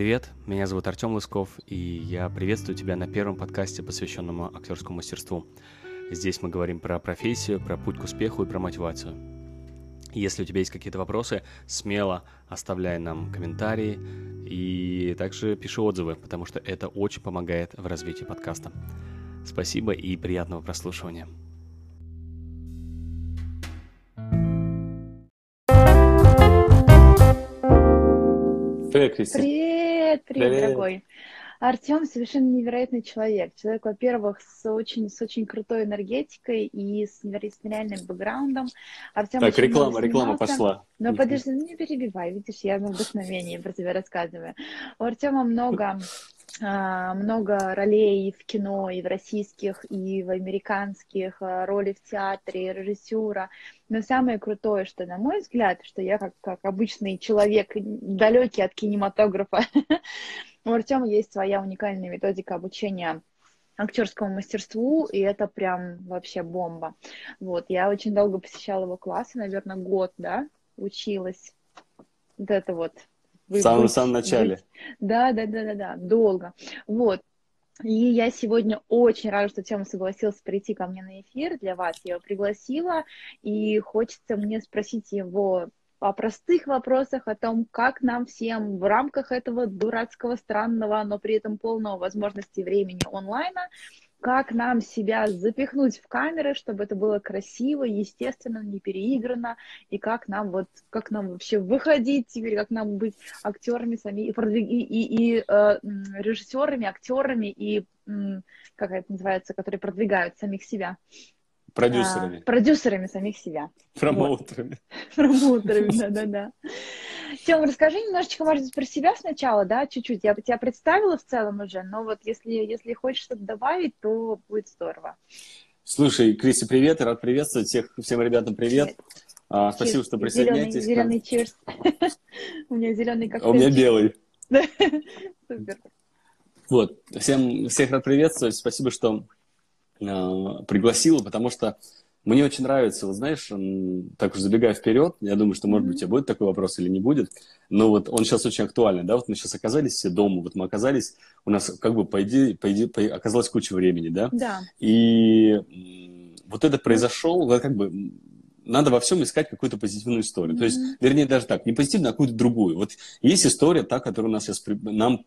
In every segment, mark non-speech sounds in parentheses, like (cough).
привет! Меня зовут Артем Лысков, и я приветствую тебя на первом подкасте, посвященном актерскому мастерству. Здесь мы говорим про профессию, про путь к успеху и про мотивацию. Если у тебя есть какие-то вопросы, смело оставляй нам комментарии и также пиши отзывы, потому что это очень помогает в развитии подкаста. Спасибо и приятного прослушивания. Привет, Кристи. Привет, привет, привет, дорогой. Артем совершенно невероятный человек. Человек, во-первых, с очень, с очень крутой энергетикой и с нереальным бэкграундом. Артем так, реклама, реклама пошла. Но подожди, ну не перебивай, видишь, я на вдохновении про тебя рассказываю. У Артема много много ролей в кино, и в российских, и в американских, а, роли в театре, режиссера. Но самое крутое, что, на мой взгляд, что я как, как обычный человек, далекий от кинематографа, (laughs) у Артема есть своя уникальная методика обучения актерскому мастерству, и это прям вообще бомба. Вот, я очень долго посещала его классы, наверное, год, да, училась. Вот это вот в самом, быть, самом начале. Да, да, да, да, да, долго. Вот. И я сегодня очень рада, что Тёма согласился прийти ко мне на эфир для вас. Я его пригласила, и хочется мне спросить его о простых вопросах, о том, как нам всем в рамках этого дурацкого, странного, но при этом полного возможности времени онлайна как нам себя запихнуть в камеры, чтобы это было красиво, естественно, не переиграно, и как нам вот, как нам вообще выходить теперь, как нам быть актерами сами, и, продвиг... и, и, и э, режиссерами, актерами, и, как это называется, которые продвигают самих себя. Продюсерами. А, продюсерами самих себя. Промоутерами. Вот. (laughs) Промоутерами, да-да-да. Тём, расскажи немножечко, может быть, про себя сначала, да, чуть-чуть. Я бы тебя представила в целом уже, но вот если, если хочешь что-то добавить, то будет здорово. Слушай, Криси, привет, рад приветствовать всех, всем ребятам привет. А, спасибо, что присоединяетесь. Зеленый, чирс. (laughs) У меня зеленый как. У меня белый. (laughs) Супер. Вот, всем, всех рад приветствовать. Спасибо, что э, пригласила, потому что мне очень нравится, вот знаешь, так уж забегая вперед, я думаю, что, может быть, у тебя будет такой вопрос или не будет, но вот он сейчас очень актуальный, да, вот мы сейчас оказались все дома, вот мы оказались, у нас как бы, по идее, по идее по, оказалось куча времени, да? Да. И вот это произошел, как бы, надо во всем искать какую-то позитивную историю. Mm-hmm. То есть, вернее, даже так, не позитивную, а какую-то другую. Вот есть история, та, которая у нас сейчас нам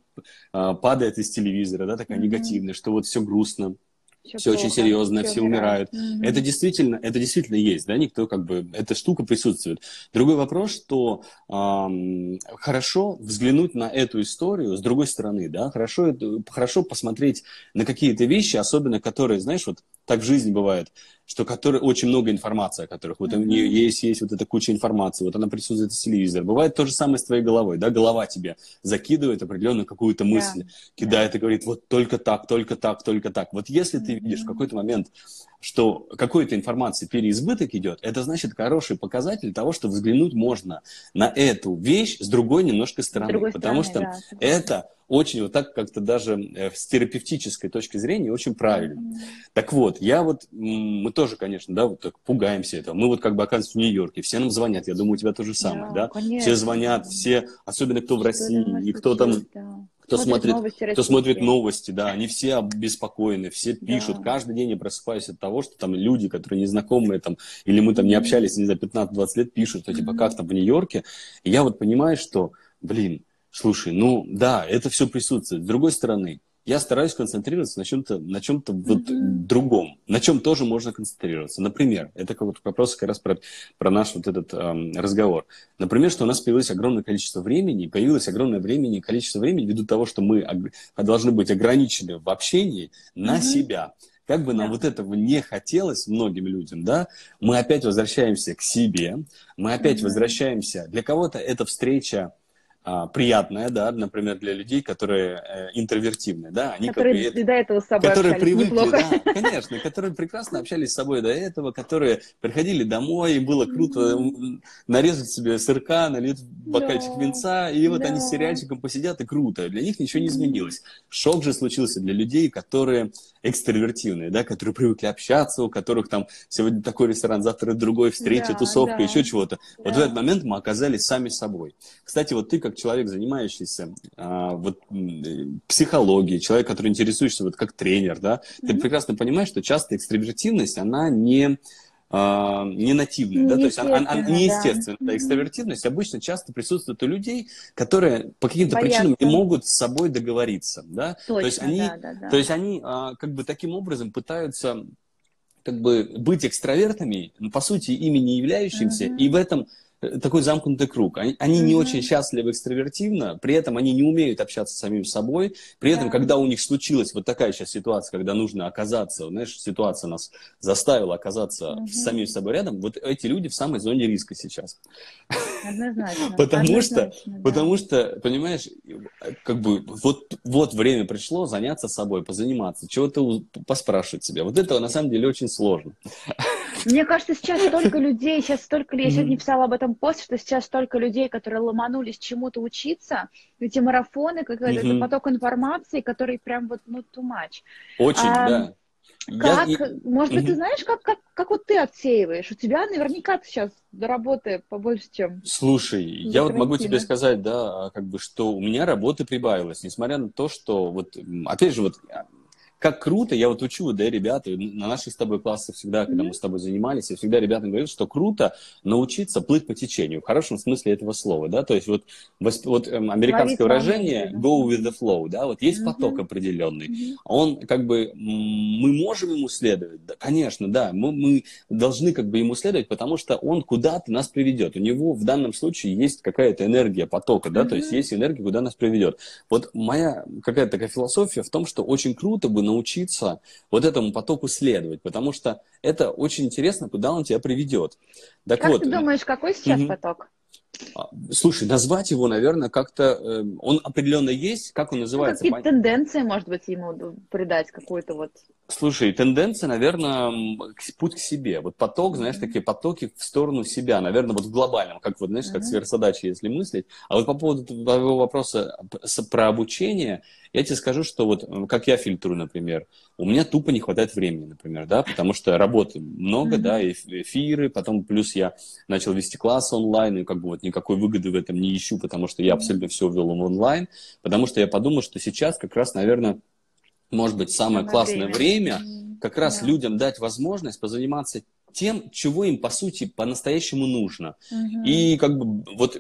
а, падает из телевизора, да, такая mm-hmm. негативная, что вот все грустно, все, все очень серьезно, все, все умирают. умирают. Это действительно, это действительно есть, да, никто как бы, эта штука присутствует. Другой вопрос, что эм, хорошо взглянуть на эту историю с другой стороны, да, хорошо, хорошо посмотреть на какие-то вещи, особенно которые, знаешь, вот так в жизни бывает, что которые, очень много информации, о которых вот mm-hmm. у нее есть, есть вот эта куча информации, вот она присутствует в телевизоре. Бывает то же самое с твоей головой, да, голова тебе закидывает определенную какую-то мысль, yeah. кидает yeah. и говорит, вот только так, только так, только так. Вот если mm-hmm. ты видишь в какой-то момент, что какой-то информации переизбыток идет, это значит хороший показатель того, что взглянуть можно на эту вещь с другой немножко стороны, другой потому стороны, что да, это очень вот так как-то даже э, с терапевтической точки зрения очень правильно. Mm-hmm. Так вот, я вот, мы тоже, конечно, да, вот так пугаемся этого. Мы вот как бы оказываемся в Нью-Йорке, все нам звонят, я думаю, у тебя то же самое, да? да? Все звонят, все, особенно кто в России, и кто там... Да. Кто смотрит, смотрит кто смотрит новости, да, они все обеспокоены, все пишут. Да. Каждый день я просыпаюсь от того, что там люди, которые незнакомые, там, или мы там не общались, не знаю, 15-20 лет, пишут, что типа как там в Нью-Йорке. И я вот понимаю, что, блин, Слушай, ну да, это все присутствует. С другой стороны, я стараюсь концентрироваться на чем-то, на чем-то вот mm-hmm. другом, на чем тоже можно концентрироваться. Например, это как вот вопрос как раз про, про наш вот этот эм, разговор. Например, что у нас появилось огромное количество времени, появилось огромное времени, количество времени ввиду того, что мы должны быть ограничены в общении на mm-hmm. себя. Как бы нам да. вот этого не хотелось многим людям, да, мы опять возвращаемся к себе, мы опять mm-hmm. возвращаемся. Для кого-то это встреча а, приятная, да, например, для людей, которые э, интровертивны, да, они которые как бы, до этого с собой которые привыкли, неплохо. да, конечно, которые прекрасно общались с собой до этого, которые приходили домой, и было круто mm-hmm. нарезать себе сырка, налить бокальчик да. винца, и вот да. они с сериальчиком посидят, и круто, для них ничего не изменилось. Шок же случился для людей, которые экстравертивные, да, которые привыкли общаться, у которых там сегодня такой ресторан, завтра другой, встреча, да, тусовка, да. еще чего-то. Да. Вот в этот момент мы оказались сами собой. Кстати, вот ты как человек, занимающийся а, вот, психологией, человек, который интересуешься вот как тренер, да, mm-hmm. ты прекрасно понимаешь, что часто экстравертивность, она не а, не нативная, да, то есть она, она неестественная. Да. Экстравертивность обычно часто присутствует у людей, которые по каким-то причинам не могут с собой договориться, да. Точно, то есть они, да, да, да. то есть они а, как бы таким образом пытаются как бы быть экстравертами, по сути ими не являющимся, угу. и в этом такой замкнутый круг. Они, они mm-hmm. не очень счастливы экстравертивно, при этом они не умеют общаться с самим собой. При этом, yeah. когда у них случилась вот такая сейчас ситуация, когда нужно оказаться, знаешь, ситуация нас заставила оказаться mm-hmm. с самим собой рядом, вот эти люди в самой зоне риска сейчас. Однозначно. (laughs) потому что, потому что, понимаешь, как бы вот, вот время пришло заняться собой, позаниматься, чего-то поспрашивать себя. Вот это на самом деле очень сложно. (laughs) Мне кажется, сейчас столько людей, сейчас столько людей, я сегодня писала об этом пост, что сейчас столько людей, которые ломанулись чему-то учиться, эти марафоны, как mm-hmm. поток информации, который прям вот, ну, too much. Очень, а, да. Как, я... может быть, ты знаешь, как, как, как вот ты отсеиваешь? У тебя наверняка сейчас до работы побольше, чем... Слушай, я вот могу тебе сказать, да, как бы, что у меня работы прибавилось, несмотря на то, что вот, опять же, вот как круто, я вот учу, да, ребята, на наших с тобой классах всегда, когда mm-hmm. мы с тобой занимались, я всегда ребятам говорю, что круто научиться плыть по течению, в хорошем смысле этого слова, да, то есть вот, вот эм, американское выражение go with the flow, да, вот есть mm-hmm. поток определенный, mm-hmm. он как бы, мы можем ему следовать, да, конечно, да, мы, мы должны как бы ему следовать, потому что он куда-то нас приведет, у него в данном случае есть какая-то энергия потока, да, mm-hmm. то есть есть энергия, куда нас приведет. Вот моя какая-то такая философия в том, что очень круто бы научиться вот этому потоку следовать, потому что это очень интересно, куда он тебя приведет. Так как вот, ты думаешь, какой сейчас угу. поток? А, слушай, назвать его, наверное, как-то... Э, он определенно есть, как он ну, называется? Ну, какие тенденции, может быть, ему придать какую-то вот... Слушай, тенденция, наверное, путь к себе. Вот поток, знаешь, такие потоки в сторону себя, наверное, вот в глобальном, как вот, знаешь, как сверхзадачи, если мыслить. А вот по поводу твоего вопроса про обучение, я тебе скажу, что вот как я фильтрую, например, у меня тупо не хватает времени, например, да, потому что работы много, mm-hmm. да, эфиры, потом плюс я начал вести классы онлайн, и как бы вот никакой выгоды в этом не ищу, потому что я абсолютно все ввел онлайн, потому что я подумал, что сейчас как раз, наверное, может быть, самое классное время, время как раз да. людям дать возможность позаниматься тем, чего им, по сути, по-настоящему нужно. Угу. И как бы вот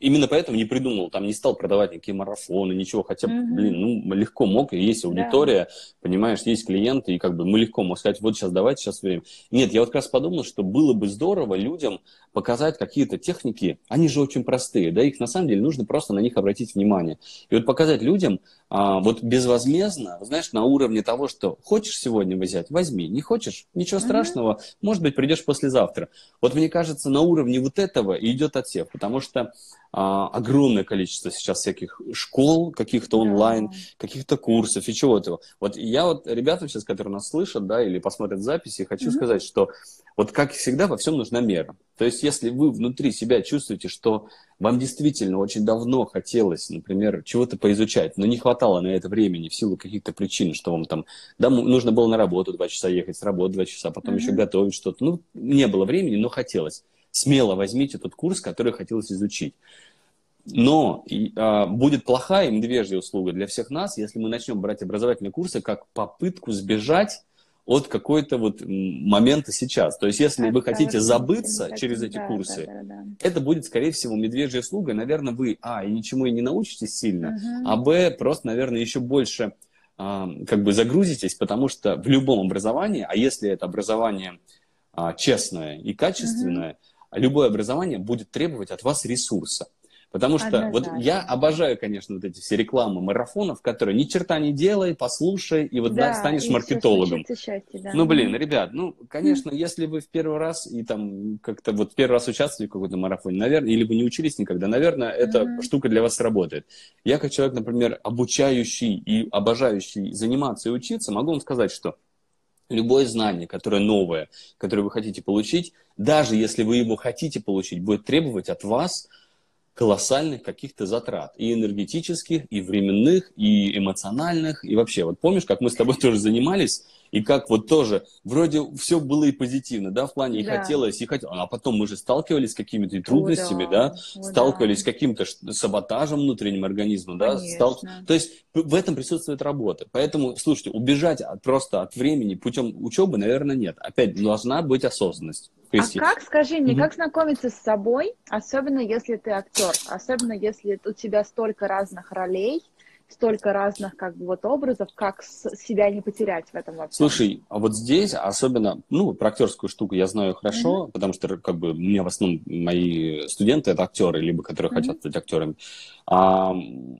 именно поэтому не придумал, там не стал продавать никакие марафоны, ничего, хотя, mm-hmm. блин, ну, легко мог, есть аудитория, да. понимаешь, есть клиенты, и как бы мы легко можем сказать, вот сейчас давайте, сейчас время. Нет, я вот как раз подумал, что было бы здорово людям показать какие-то техники, они же очень простые, да, их на самом деле нужно просто на них обратить внимание. И вот показать людям, а, вот безвозмездно, знаешь, на уровне того, что хочешь сегодня взять, возьми, не хочешь, ничего mm-hmm. страшного, может быть, придешь послезавтра. Вот мне кажется, на уровне вот этого идет отсев, потому что а, огромное количество сейчас всяких школ, каких-то онлайн, yeah. каких-то курсов и чего-то. Вот я вот ребятам сейчас, которые нас слышат, да, или посмотрят записи, хочу mm-hmm. сказать, что вот как всегда во всем нужна мера. То есть если вы внутри себя чувствуете, что вам действительно очень давно хотелось, например, чего-то поизучать, но не хватало на это времени в силу каких-то причин, что вам там, да, нужно было на работу два часа ехать, с работы два часа, потом mm-hmm. еще готовить что-то. Ну, не было времени, но хотелось смело возьмите тот курс, который хотелось изучить. Но и, а, будет плохая медвежья услуга для всех нас, если мы начнем брать образовательные курсы как попытку сбежать от какой-то вот момента сейчас. То есть, если вы хотите забыться хотите, через эти да, курсы, да, да, да. это будет, скорее всего, медвежья услуга. Наверное, вы, а, и ничему и не научитесь сильно, угу. а, б, просто, наверное, еще больше а, как бы загрузитесь, потому что в любом образовании, а если это образование а, честное и качественное, угу любое образование будет требовать от вас ресурса. Потому что Однозначно. вот я обожаю, конечно, вот эти все рекламы марафонов, которые ни черта не делай, послушай, и вот да, да станешь и маркетологом. Счастье, да. Ну, блин, ребят, ну, конечно, если вы в первый раз и там как-то вот первый раз участвовали в какой-то марафоне, наверное, или вы не учились никогда, наверное, эта mm-hmm. штука для вас сработает. Я как человек, например, обучающий и обожающий заниматься и учиться, могу вам сказать, что любое знание, которое новое, которое вы хотите получить, даже если вы его хотите получить, будет требовать от вас колоссальных каких-то затрат. И энергетических, и временных, и эмоциональных, и вообще. Вот помнишь, как мы с тобой (laughs) тоже занимались, и как вот тоже, вроде все было и позитивно, да, в плане и да. хотелось, и хотелось, а потом мы же сталкивались с какими-то трудностями, О, да, да, О, сталкивались да. с каким-то саботажем внутренним организма, да, стал... то есть в этом присутствует работа. Поэтому, слушайте, убежать от, просто от времени путем учебы, наверное, нет. Опять должна быть осознанность. А как, скажи мне, угу. как знакомиться с собой, особенно если ты актер, особенно если у тебя столько разных ролей, столько разных как бы вот образов, как себя не потерять в этом вообще. Слушай, а вот здесь особенно, ну, про актерскую штуку я знаю хорошо, mm-hmm. потому что как бы мне в основном мои студенты это актеры, либо которые mm-hmm. хотят стать актерами. А,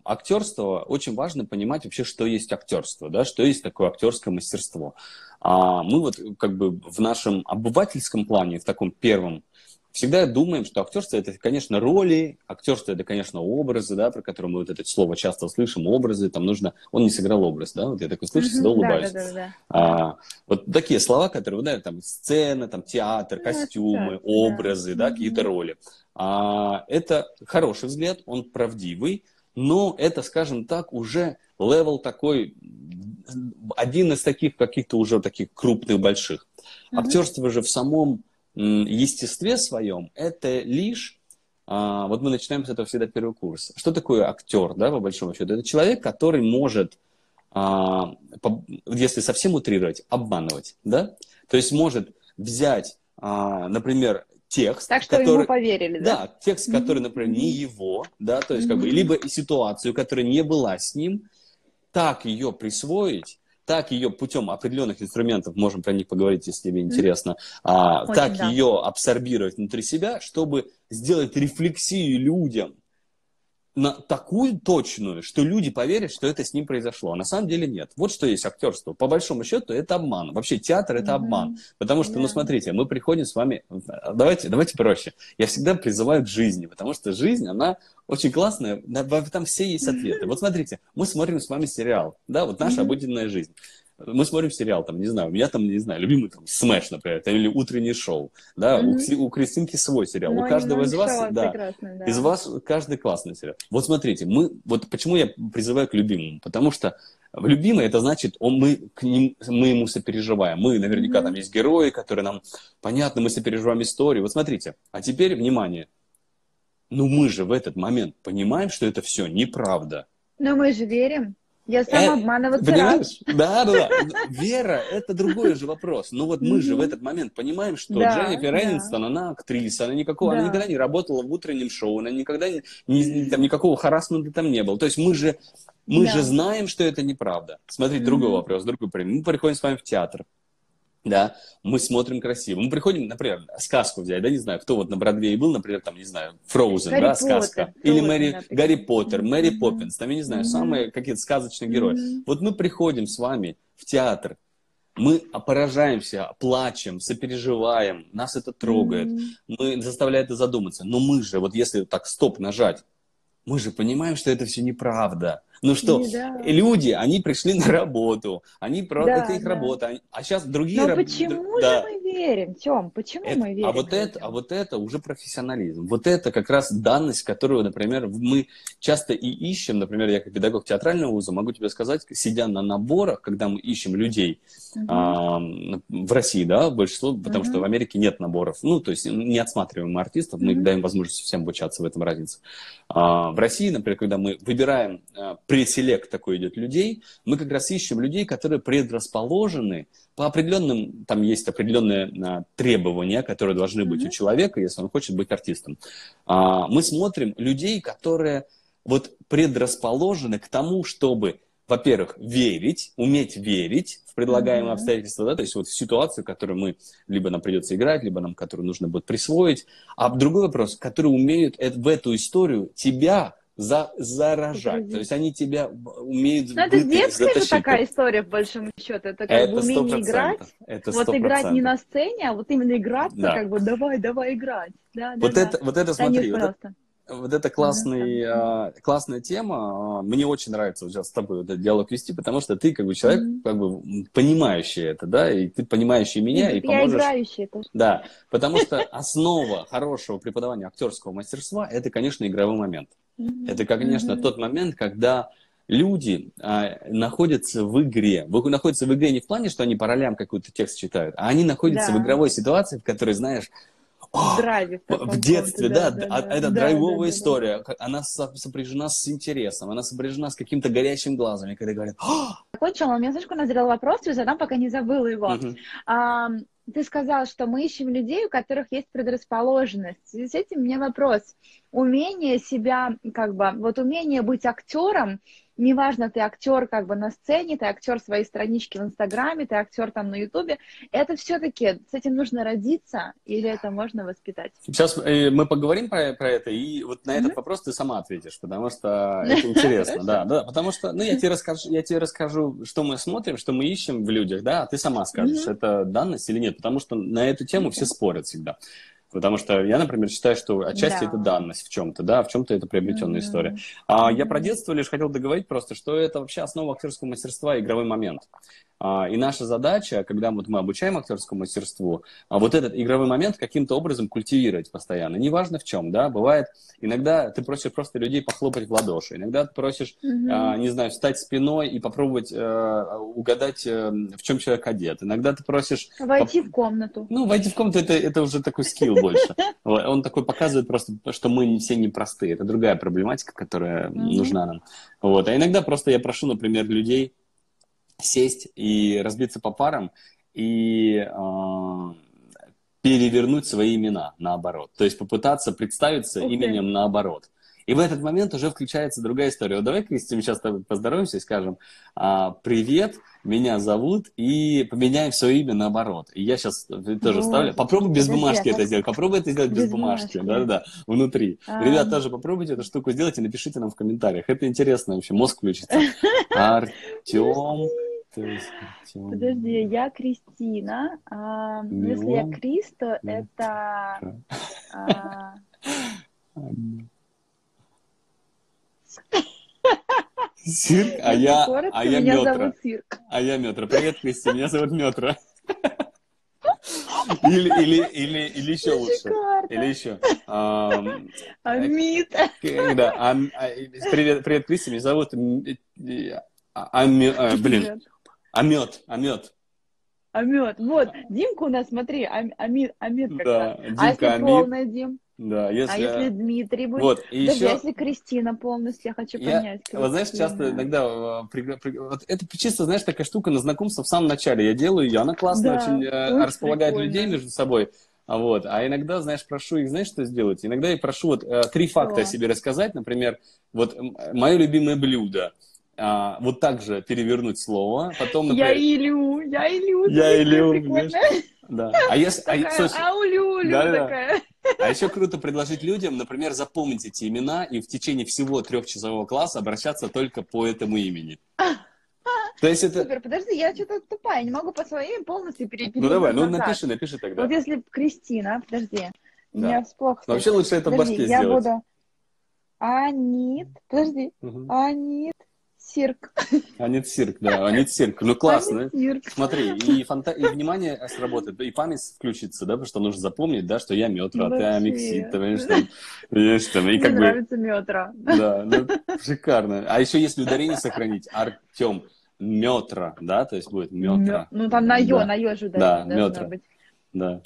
актерство очень важно понимать вообще, что есть актерство, да, что есть такое актерское мастерство. А мы вот как бы в нашем обывательском плане, в таком первом всегда думаем, что актерство это, конечно, роли, актерство это, конечно, образы, да, про которые мы вот это слово часто слышим, образы, там нужно, он не сыграл образ, да, вот я такой слышу, всегда улыбаюсь. Да, да, да, а, вот такие слова, которые, да, там сцена, там театр, костюмы, да, образы, да, да какие-то роли. А, это хороший взгляд, он правдивый, но это, скажем так, уже level такой, один из таких каких-то уже таких крупных, больших. Актерство же в самом естестве своем это лишь а, вот мы начинаем с этого всегда первый курс. Что такое актер, да, по большому счету? Это человек, который может, а, если совсем утрировать, обманывать, да? То есть может взять, а, например, текст, так что который, ему поверили, да? Да, текст, который, например, не его, да, то есть как бы либо ситуацию, которая не была с ним, так ее присвоить так ее путем определенных инструментов, можем про них поговорить, если тебе интересно, а, Очень, так да. ее абсорбировать внутри себя, чтобы сделать рефлексию людям на такую точную, что люди поверят, что это с ним произошло. А на самом деле нет. Вот что есть актерство. По большому счету это обман. Вообще театр это mm-hmm. обман. Потому что, yeah. ну смотрите, мы приходим с вами... Давайте, давайте проще. Я всегда призываю к жизни, потому что жизнь, она очень классная. Там все есть ответы. (laughs) Вот смотрите, мы смотрим с вами сериал. Да, вот наша mm-hmm. обыденная жизнь мы смотрим сериал, там, не знаю, у меня там, не знаю, любимый там Smash, например, или утреннее шоу, да, mm-hmm. у, у Кристинки свой сериал, но, у каждого из вас, да, да, из вас каждый классный сериал. Вот смотрите, мы, вот почему я призываю к любимому, потому что любимый это значит, он, мы, к ним, мы ему сопереживаем, мы наверняка mm-hmm. там есть герои, которые нам, понятно, мы сопереживаем историю. Вот смотрите, а теперь, внимание, ну мы же в этот момент понимаем, что это все неправда. Но мы же верим. Я сам э, обманываться Понимаешь? Рад. Да, да, да. (laughs) Вера – это другой же вопрос. Но вот мы же в этот момент понимаем, что да, Дженнифер да. Энистон, она актриса, она никакого, да. она никогда не работала в утреннем шоу, она никогда не, не, там, никакого харасмента там не было. То есть мы же, мы да. же знаем, что это неправда. Смотрите, другой вопрос, другой пример. Мы приходим с вами в театр да, мы смотрим красиво. Мы приходим, например, сказку взять, да, не знаю, кто вот на Бродвее был, например, там, не знаю, Фроузен, да, сказка. Или Мэри, Гарри Поттер, Мэри Поппинс, там, я не знаю, самые какие-то сказочные герои. Вот мы приходим с вами в театр, мы поражаемся, плачем, сопереживаем, нас это трогает, мы заставляет это задуматься. Но мы же, вот если так стоп нажать, мы же понимаем, что это все неправда. Ну что, да. люди, они пришли на работу, они да, это их да. работа, а сейчас другие. Но раб... почему да. же мы верим, Тем? Почему это, мы верим? А вот это, а вот это уже профессионализм. Вот это как раз данность, которую, например, мы часто и ищем. Например, я как педагог театрального вуза могу тебе сказать, сидя на наборах, когда мы ищем людей угу. а, в России, да, большинство, потому угу. что в Америке нет наборов. Ну, то есть не отсматриваем артистов, мы угу. даем возможность всем обучаться в этом разнице. А, в России, например, когда мы выбираем а, преселект такой идет людей, мы как раз ищем людей, которые предрасположены по определенным, там есть определенные а, требования, которые должны быть mm-hmm. у человека, если он хочет быть артистом. А, мы смотрим людей, которые вот предрасположены к тому, чтобы во-первых, верить, уметь верить в предлагаемые mm-hmm. обстоятельства, да, то есть вот в ситуацию, которую мы либо нам придется играть, либо нам которую нужно будет присвоить. А другой вопрос, которые умеют в эту историю тебя за, заражать. То есть они тебя умеют Ну, это детская же такая история, в большом счете. Это как это бы умение играть. Это вот играть не на сцене, а вот именно играться, да. как бы давай, давай играть. Да, вот, да, это, да. вот это, смотри, вот это, вот это классный, а, классная тема. Мне очень нравится вот сейчас с тобой этот диалог вести, потому что ты как бы человек, mm-hmm. как бы понимающий это, да, и ты понимающий меня, и, и поможешь. Я играющий тоже. Да, (laughs) потому что основа хорошего преподавания актерского мастерства – это, конечно, игровой момент. Mm-hmm. Это, конечно, mm-hmm. тот момент, когда люди а, находятся в игре. Вы находятся в игре не в плане, что они по ролям какой-то текст читают, а они находятся да. в игровой ситуации, в которой, знаешь, в драйве. В, в детстве, да, да, да, да это да, драйвовая да, история. Да. Она сопряжена с интересом, она сопряжена с каким-то горящим глазом. И когда говорят... Закончила, у меня, знаешь, назрел вопрос, и задам, пока не забыла его. Угу. А, ты сказал, что мы ищем людей, у которых есть предрасположенность. В с этим у меня вопрос. Умение себя, как бы, вот умение быть актером, неважно, ты актер как бы на сцене, ты актер своей странички в Инстаграме, ты актер там на Ютубе, это все-таки с этим нужно родиться или это можно воспитать? Сейчас э, мы поговорим про, про это, и вот на этот mm-hmm. вопрос ты сама ответишь, потому что это интересно, да, да, потому что, ну, я тебе расскажу, я тебе расскажу, что мы смотрим, что мы ищем в людях, да, а ты сама скажешь, это данность или нет, потому что на эту тему все спорят всегда. Потому что я, например, считаю, что отчасти да. это данность в чем-то, да, в чем-то это приобретенная mm-hmm. история. А я про детство лишь хотел договорить просто, что это вообще основа актерского мастерства игровой момент. А, и наша задача, когда вот мы обучаем актерскому мастерству, а вот этот игровой момент каким-то образом культивировать постоянно. Неважно в чем, да, бывает, иногда ты просишь просто людей похлопать в ладоши, иногда ты просишь, mm-hmm. не знаю, встать спиной и попробовать э, угадать, э, в чем человек одет. Иногда ты просишь... Войти в комнату. Ну, войти в комнату, это, это уже такой скилл больше. Он такой показывает просто, что мы все непростые. Это другая проблематика, которая нужна нам. Вот. А иногда просто я прошу, например, людей сесть и разбиться по парам и э, перевернуть свои имена наоборот. То есть попытаться представиться okay. именем наоборот. И в этот момент уже включается другая история. Вот давай, Кристи, мы сейчас с тобой поздороваемся и скажем а, «Привет, меня зовут», и поменяем свое имя наоборот. И я сейчас тоже ставлю. Попробуй без бумажки это сделать. Попробуй это сделать без, без бумажки. Да-да-да, внутри. А... Ребят, тоже попробуйте эту штуку сделать и напишите нам в комментариях. Это интересно вообще, мозг включится. (laughs) Артем... Подожди, я Кристина. А, если я Крис, то это... А... Цирк, а я, а я меня Метра. Зовут. А я Метра. Привет, Кристи, меня зовут Метра. Или, или, или, или еще лучше. Или еще. Амит. Да, а, привет, привет, Кристи, меня зовут Ами, блин, Амет, Амет. Амет. Вот, Димка у нас, смотри, Амит, Амит как Да, Димка, а если Амит. полная Дим? Да, если... А если Дмитрий будет? Вот, и Даже еще... если Кристина полностью, я хочу я... понять. Кристина. Вот знаешь, часто иногда... При... При... Вот это чисто, знаешь, такая штука на знакомство в самом начале. Я делаю ее, она классно да, очень, э, очень располагает прикольно. людей между собой. А вот. А иногда, знаешь, прошу их, знаешь, что сделать? Иногда я прошу вот э, три факта о себе рассказать. Например, вот мое любимое блюдо – а, вот так же перевернуть слово, потом, например... Я Илю, я Илю. Я Илю, Да. А если... А такая, а, слушай, аулю, да, такая. А еще круто предложить людям, например, запомнить эти имена и в течение всего трехчасового класса обращаться только по этому имени. То есть это... Супер, подожди, я что-то тупая, не могу по своей полностью перейти. Ну давай, ну напиши, напиши тогда. Вот если Кристина, подожди, да. меня всплох. Вообще лучше это в башке я сделать. буду Анит, подожди, угу. Анит, Цирк. Анит цирк, да, анит цирк. Ну классно. Цирк. Смотри, и, фанта... и внимание сработает, и память включится, да, потому что нужно запомнить, да, что я метро, а ты амиксит, ты понимаешь, там, понимаешь, там, и как Мне бы... нравится метро. Да, ну, шикарно. А еще если ударение сохранить, Артем, метро, да, то есть будет метро. Ну там на ё, да. на ё же ударение Да, метро. Быть. Да.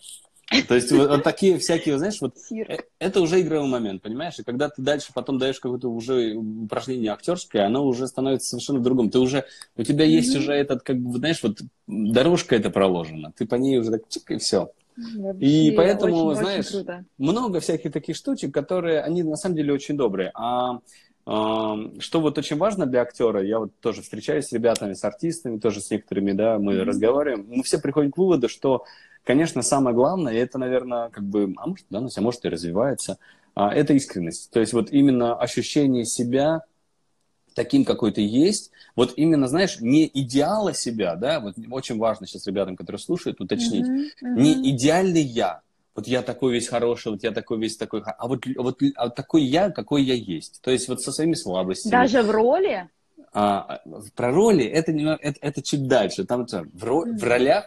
То есть вот, вот такие всякие, знаешь, вот э, это уже игровой момент, понимаешь? И когда ты дальше потом даешь какое-то уже упражнение актерское, оно уже становится совершенно другом. Ты уже, у тебя есть mm-hmm. уже этот, как бы, знаешь, вот дорожка это проложена. Ты по ней уже так чик, и все. Вообще, и поэтому, очень, знаешь, очень много всяких таких штучек, которые, они на самом деле очень добрые. А что вот очень важно для актера, я вот тоже встречаюсь с ребятами, с артистами, тоже с некоторыми, да, мы mm-hmm. разговариваем, мы все приходим к выводу, что Конечно, самое главное, и это, наверное, как бы, а может, данность, а может и развивается, а, это искренность. То есть вот именно ощущение себя таким, какой ты есть, вот именно, знаешь, не идеала себя, да, вот очень важно сейчас ребятам, которые слушают, уточнить, mm-hmm, mm-hmm. не идеальный я, вот я такой весь хороший, вот я такой весь такой, а вот, вот а такой я, какой я есть. То есть вот со своими слабостями. Даже в роли? А, про роли это, не, это, это чуть дальше. Там в, ро, в ролях,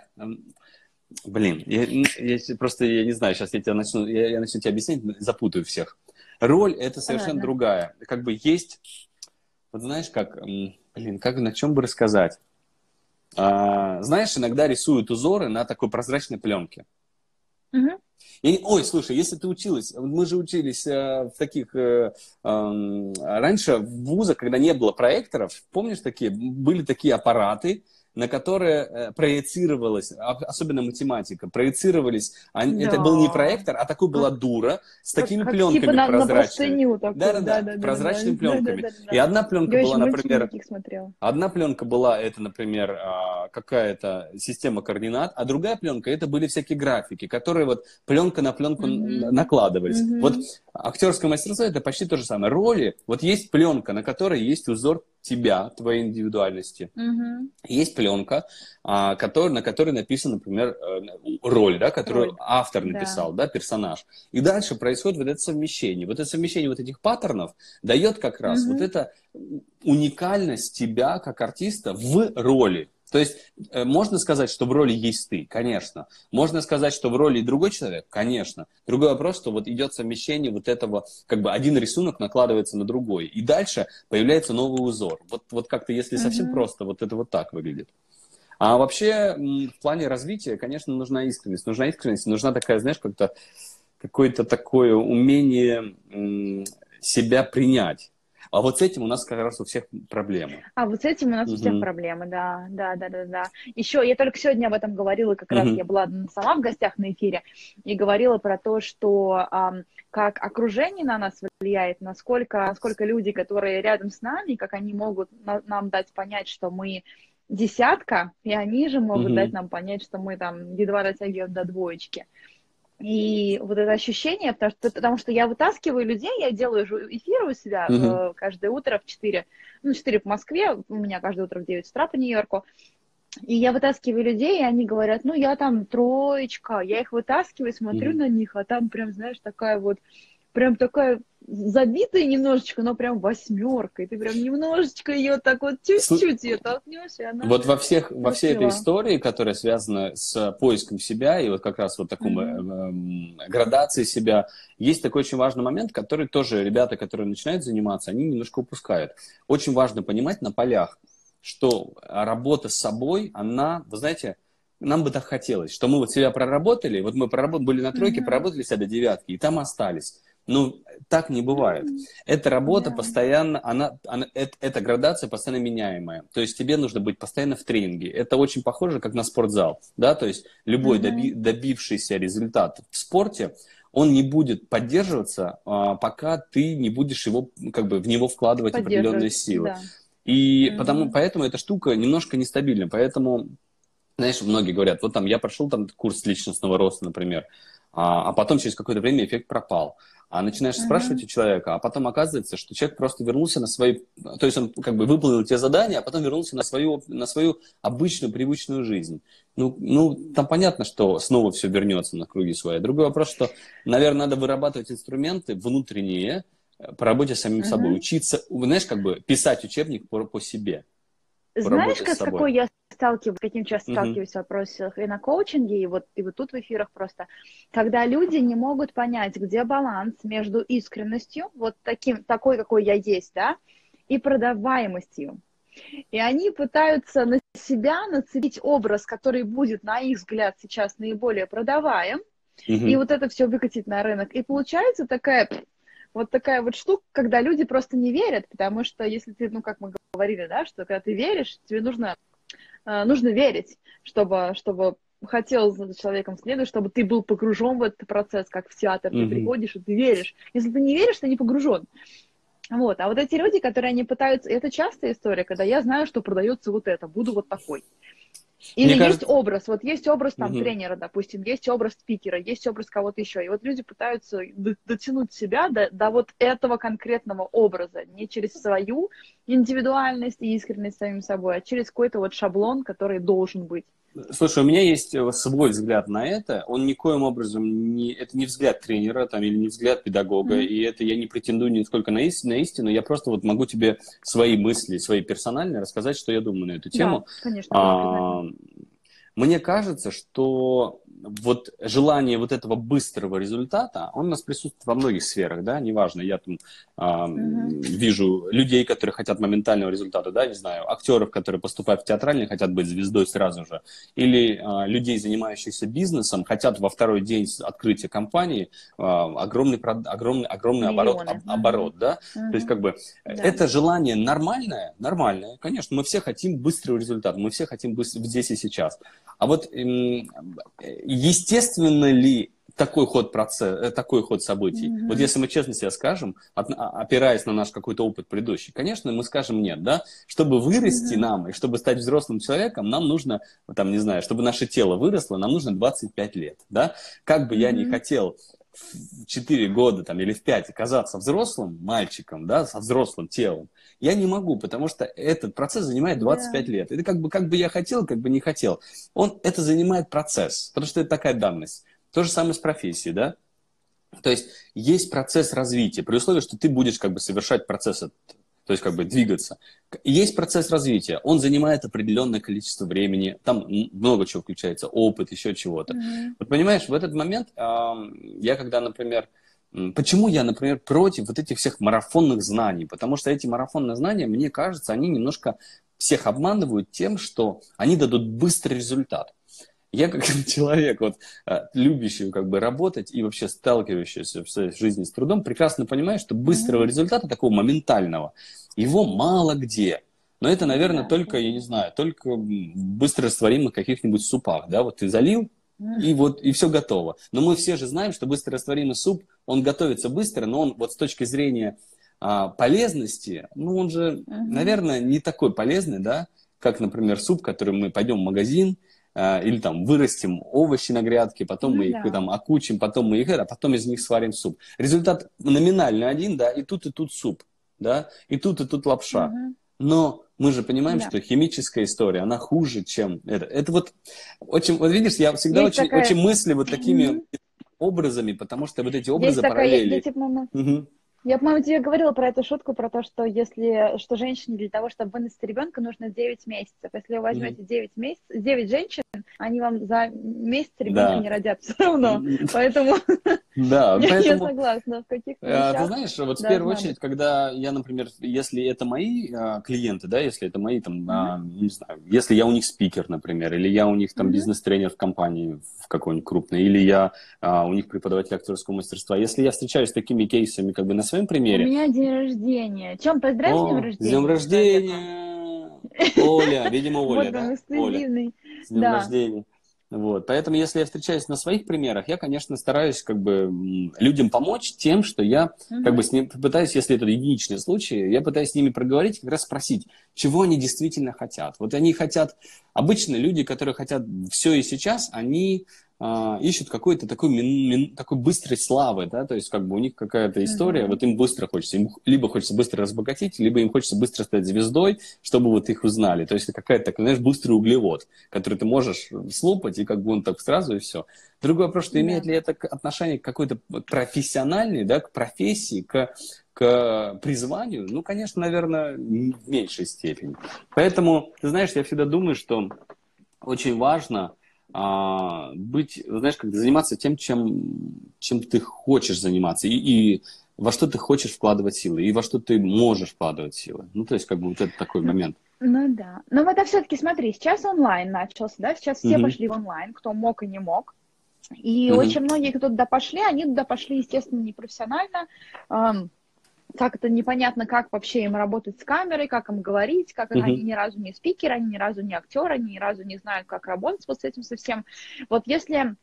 блин, я, я просто я не знаю, сейчас я тебя начну, я, я начну тебе объяснять, запутаю всех. Роль это совершенно Ладно. другая. Как бы есть, вот знаешь, как, блин, как на чем бы рассказать? А, знаешь, иногда рисуют узоры на такой прозрачной пленке. Угу. И, ой, слушай, если ты училась, мы же учились э, в таких... Э, э, раньше в вузах, когда не было проекторов, помнишь такие, были такие аппараты, на которые э, проецировалась, особенно математика, проецировались, да. это был не проектор, а такой была дура с такими как, пленками типа на, прозрачными. На такую, да, да, да, да, прозрачными да, пленками. Да, да, да, И одна пленка Я была, например, одна пленка была, это, например, а, какая-то система координат, а другая пленка, это были всякие графики, которые вот пленка на пленку mm-hmm. накладывались. Mm-hmm. Вот актерское мастерство это почти то же самое. Роли, вот есть пленка, на которой есть узор тебя, твоей индивидуальности. Угу. Есть пленка, а, который, на которой написана, например, э, роль, да, которую роль. автор написал, да. да, персонаж. И дальше происходит вот это совмещение. Вот это совмещение вот этих паттернов дает как раз угу. вот это уникальность тебя как артиста в роли. То есть э, можно сказать, что в роли есть ты, конечно. Можно сказать, что в роли другой человек, конечно. Другой вопрос, что вот идет совмещение вот этого, как бы один рисунок накладывается на другой, и дальше появляется новый узор. Вот, вот как-то, если совсем mm-hmm. просто, вот это вот так выглядит. А вообще в плане развития, конечно, нужна искренность. Нужна искренность, нужна такая, знаешь, как-то какое-то такое умение себя принять. А вот с этим у нас как раз у всех проблемы. А вот с этим у нас угу. у всех проблемы, да, да, да, да, да. Еще я только сегодня об этом говорила, как угу. раз я была сама в гостях на эфире и говорила про то, что а, как окружение на нас влияет, насколько, насколько люди, которые рядом с нами, как они могут на, нам дать понять, что мы десятка, и они же могут угу. дать нам понять, что мы там едва дотягиваем до двоечки. И вот это ощущение, потому что, потому что я вытаскиваю людей, я делаю эфиры у себя uh-huh. каждое утро в 4, ну, 4 по Москве, у меня каждое утро в 9 утра по Нью-Йорку. И я вытаскиваю людей, и они говорят, ну, я там троечка, я их вытаскиваю, смотрю uh-huh. на них, а там прям, знаешь, такая вот, прям такая забитая немножечко, но прям восьмерка, и ты прям немножечко ее так вот чуть-чуть ее толкнешь, и она... Вот во всех, во всей этой истории, которая связана с поиском себя и вот как раз вот такой mm-hmm. э, градации себя, есть такой очень важный момент, который тоже ребята, которые начинают заниматься, они немножко упускают. Очень важно понимать на полях, что работа с собой, она, вы знаете, нам бы так хотелось, что мы вот себя проработали, вот мы проработали, были на тройке, mm-hmm. проработали себя до девятки, и там остались. Ну, так не бывает. Эта работа yeah. постоянно, она, она, это, эта градация постоянно меняемая. То есть тебе нужно быть постоянно в тренинге. Это очень похоже, как на спортзал. Да? То есть любой mm-hmm. доби, добившийся результат в спорте, он не будет поддерживаться, а, пока ты не будешь его, как бы, в него вкладывать определенные силы. Да. И mm-hmm. потому, поэтому эта штука немножко нестабильна. Поэтому, знаешь, многие говорят, вот там я прошел там курс личностного роста, например, а, а потом через какое-то время эффект пропал. А начинаешь uh-huh. спрашивать у человека, а потом оказывается, что человек просто вернулся на свои... То есть он как бы выполнил те задания, а потом вернулся на свою, на свою обычную, привычную жизнь. Ну, ну, там понятно, что снова все вернется на круги свои. Другой вопрос, что, наверное, надо вырабатывать инструменты внутренние э, по работе с самим uh-huh. собой. Учиться, знаешь, как бы писать учебник по, по себе. Знаешь, как, с какой я сталкиваюсь, каким часто mm-hmm. сталкиваюсь в вопросах и на коучинге, и вот, и вот тут в эфирах просто, когда люди не могут понять, где баланс между искренностью, вот таким, такой, какой я есть, да, и продаваемостью. И они пытаются на себя нацепить образ, который будет, на их взгляд, сейчас наиболее продаваем, mm-hmm. и вот это все выкатить на рынок. И получается такая вот такая вот штука, когда люди просто не верят, потому что если ты, ну, как мы говорили, да, что когда ты веришь, тебе нужно, э, нужно верить, чтобы, чтобы хотел за человеком следовать, чтобы ты был погружен в этот процесс, как в театр, mm-hmm. ты приходишь и ты веришь. Если ты не веришь, ты не погружен. Вот, а вот эти люди, которые они пытаются, это частая история, когда я знаю, что продается вот это, буду вот такой. Или Мне есть кажется... образ, вот есть образ там угу. тренера, допустим, есть образ спикера, есть образ кого-то еще. И вот люди пытаются дотянуть себя до, до вот этого конкретного образа, не через свою индивидуальность и искренность самим собой, а через какой-то вот шаблон, который должен быть. Слушай, у меня есть свой взгляд на это. Он никоим образом не... Это не взгляд тренера там, или не взгляд педагога. Mm-hmm. И это я не претендую нисколько на, истину, на истину. Я просто вот могу тебе свои мысли, свои персональные рассказать, что я думаю на эту тему. Да, конечно. А, мне кажется, что вот желание вот этого быстрого результата, он у нас присутствует во многих сферах, да, неважно, я там э, угу. вижу людей, которые хотят моментального результата, да, не знаю, актеров, которые поступают в театральные, хотят быть звездой сразу же, или э, людей, занимающихся бизнесом, хотят во второй день открытия компании э, огромный, огромный, огромный оборот, об, оборот, да, угу. то есть как бы да. это желание нормальное, нормальное, конечно, мы все хотим быстрого результата, мы все хотим быстро здесь и сейчас, а вот естественно ли такой ход процесса, э, такой ход событий. Mm-hmm. Вот если мы честно себе скажем, от, опираясь на наш какой-то опыт предыдущий, конечно, мы скажем нет, да. Чтобы вырасти mm-hmm. нам и чтобы стать взрослым человеком, нам нужно, там, не знаю, чтобы наше тело выросло, нам нужно 25 лет, да. Как бы mm-hmm. я ни хотел в 4 года там, или в 5 оказаться взрослым мальчиком, да, со взрослым телом, я не могу, потому что этот процесс занимает 25 yeah. лет. Это как бы, как бы я хотел, как бы не хотел. Он, это занимает процесс, потому что это такая данность. То же самое с профессией, да? То есть есть процесс развития, при условии, что ты будешь как бы совершать процесс этот, то есть как бы двигаться. Есть процесс развития, он занимает определенное количество времени, там много чего включается, опыт, еще чего-то. Mm-hmm. Вот понимаешь, в этот момент я когда, например, Почему я, например, против вот этих всех марафонных знаний? Потому что эти марафонные знания, мне кажется, они немножко всех обманывают тем, что они дадут быстрый результат. Я как (laughs) человек, вот, а, любящий как бы работать и вообще сталкивающийся в своей жизни с трудом, прекрасно понимаю, что быстрого результата, такого моментального, его мало где. Но это, наверное, да. только, я не знаю, только быстро растворимых каких-нибудь супах, да, вот ты залил, и вот, и все готово. Но мы все же знаем, что быстрорастворимый суп, он готовится быстро, но он вот с точки зрения а, полезности, ну, он же, uh-huh. наверное, не такой полезный, да, как, например, суп, который мы пойдем в магазин, или там вырастим овощи на грядке, потом ну, мы да. их там окучим, потом мы их, а потом из них сварим суп. Результат номинально один, да, и тут, и тут суп, да, и тут, и тут лапша. Uh-huh. Но мы же понимаем, да. что химическая история, она хуже, чем это. Это вот очень, вот видишь, я всегда очень, такая... очень мысли вот такими mm-hmm. образами, потому что вот эти образы есть параллели. Такая, есть, типа, угу. Я, по-моему, тебе говорила про эту шутку, про то, что если, что женщине для того, чтобы выносить ребенка, нужно 9 месяцев. Если вы возьмете 9 месяцев, 9 женщин, они вам за месяц ребенка да. не родят все равно. Поэтому (laughs) да, (laughs) я, поэтому, я согласна. В каких а, Ты знаешь, вот в первую очередь, когда я, например, если это мои а, клиенты, да, если это мои там, а, не знаю, если я у них спикер, например, или я у них там бизнес-тренер в компании в какой-нибудь крупной, или я а, у них преподаватель актерского мастерства, если я встречаюсь с такими кейсами как бы на своем примере. У меня день рождения. Чем поздравь с днем рождения? С днем рождения! Оля, видимо, (laughs) Оля, да? Оля. С днем рождения. Вот. Поэтому, если я встречаюсь на своих примерах, я, конечно, стараюсь как бы людям помочь тем, что я угу. как бы с ним пытаюсь, если это единичный случай, я пытаюсь с ними проговорить, как раз спросить, чего они действительно хотят. Вот они хотят, обычно люди, которые хотят все и сейчас, они а, ищут какой-то такой, мин, мин, такой быстрой славы, да, то есть как бы у них какая-то история, mm-hmm. вот им быстро хочется, им либо хочется быстро разбогатеть, либо им хочется быстро стать звездой, чтобы вот их узнали, то есть это какая-то, такая, знаешь, быстрый углевод, который ты можешь слопать, и как бы он так сразу и все. Другой вопрос, что имеет ли это отношение к какой-то профессиональной, да, к профессии, к к призванию, ну, конечно, наверное, в меньшей степени. Поэтому, ты знаешь, я всегда думаю, что очень важно а, быть, знаешь, как заниматься тем, чем, чем ты хочешь заниматься, и, и во что ты хочешь вкладывать силы, и во что ты можешь вкладывать силы. Ну, то есть, как бы вот это такой момент. Ну да. Но это все-таки, смотри, сейчас онлайн начался, да, сейчас все mm-hmm. пошли в онлайн, кто мог и не мог. И mm-hmm. очень многие, кто туда пошли, они туда пошли, естественно, непрофессионально. Эм, как это непонятно, как вообще им работать с камерой, как им говорить, как mm-hmm. они ни разу не спикеры, они ни разу не актеры, они ни разу не знают, как работать вот с этим совсем. Вот если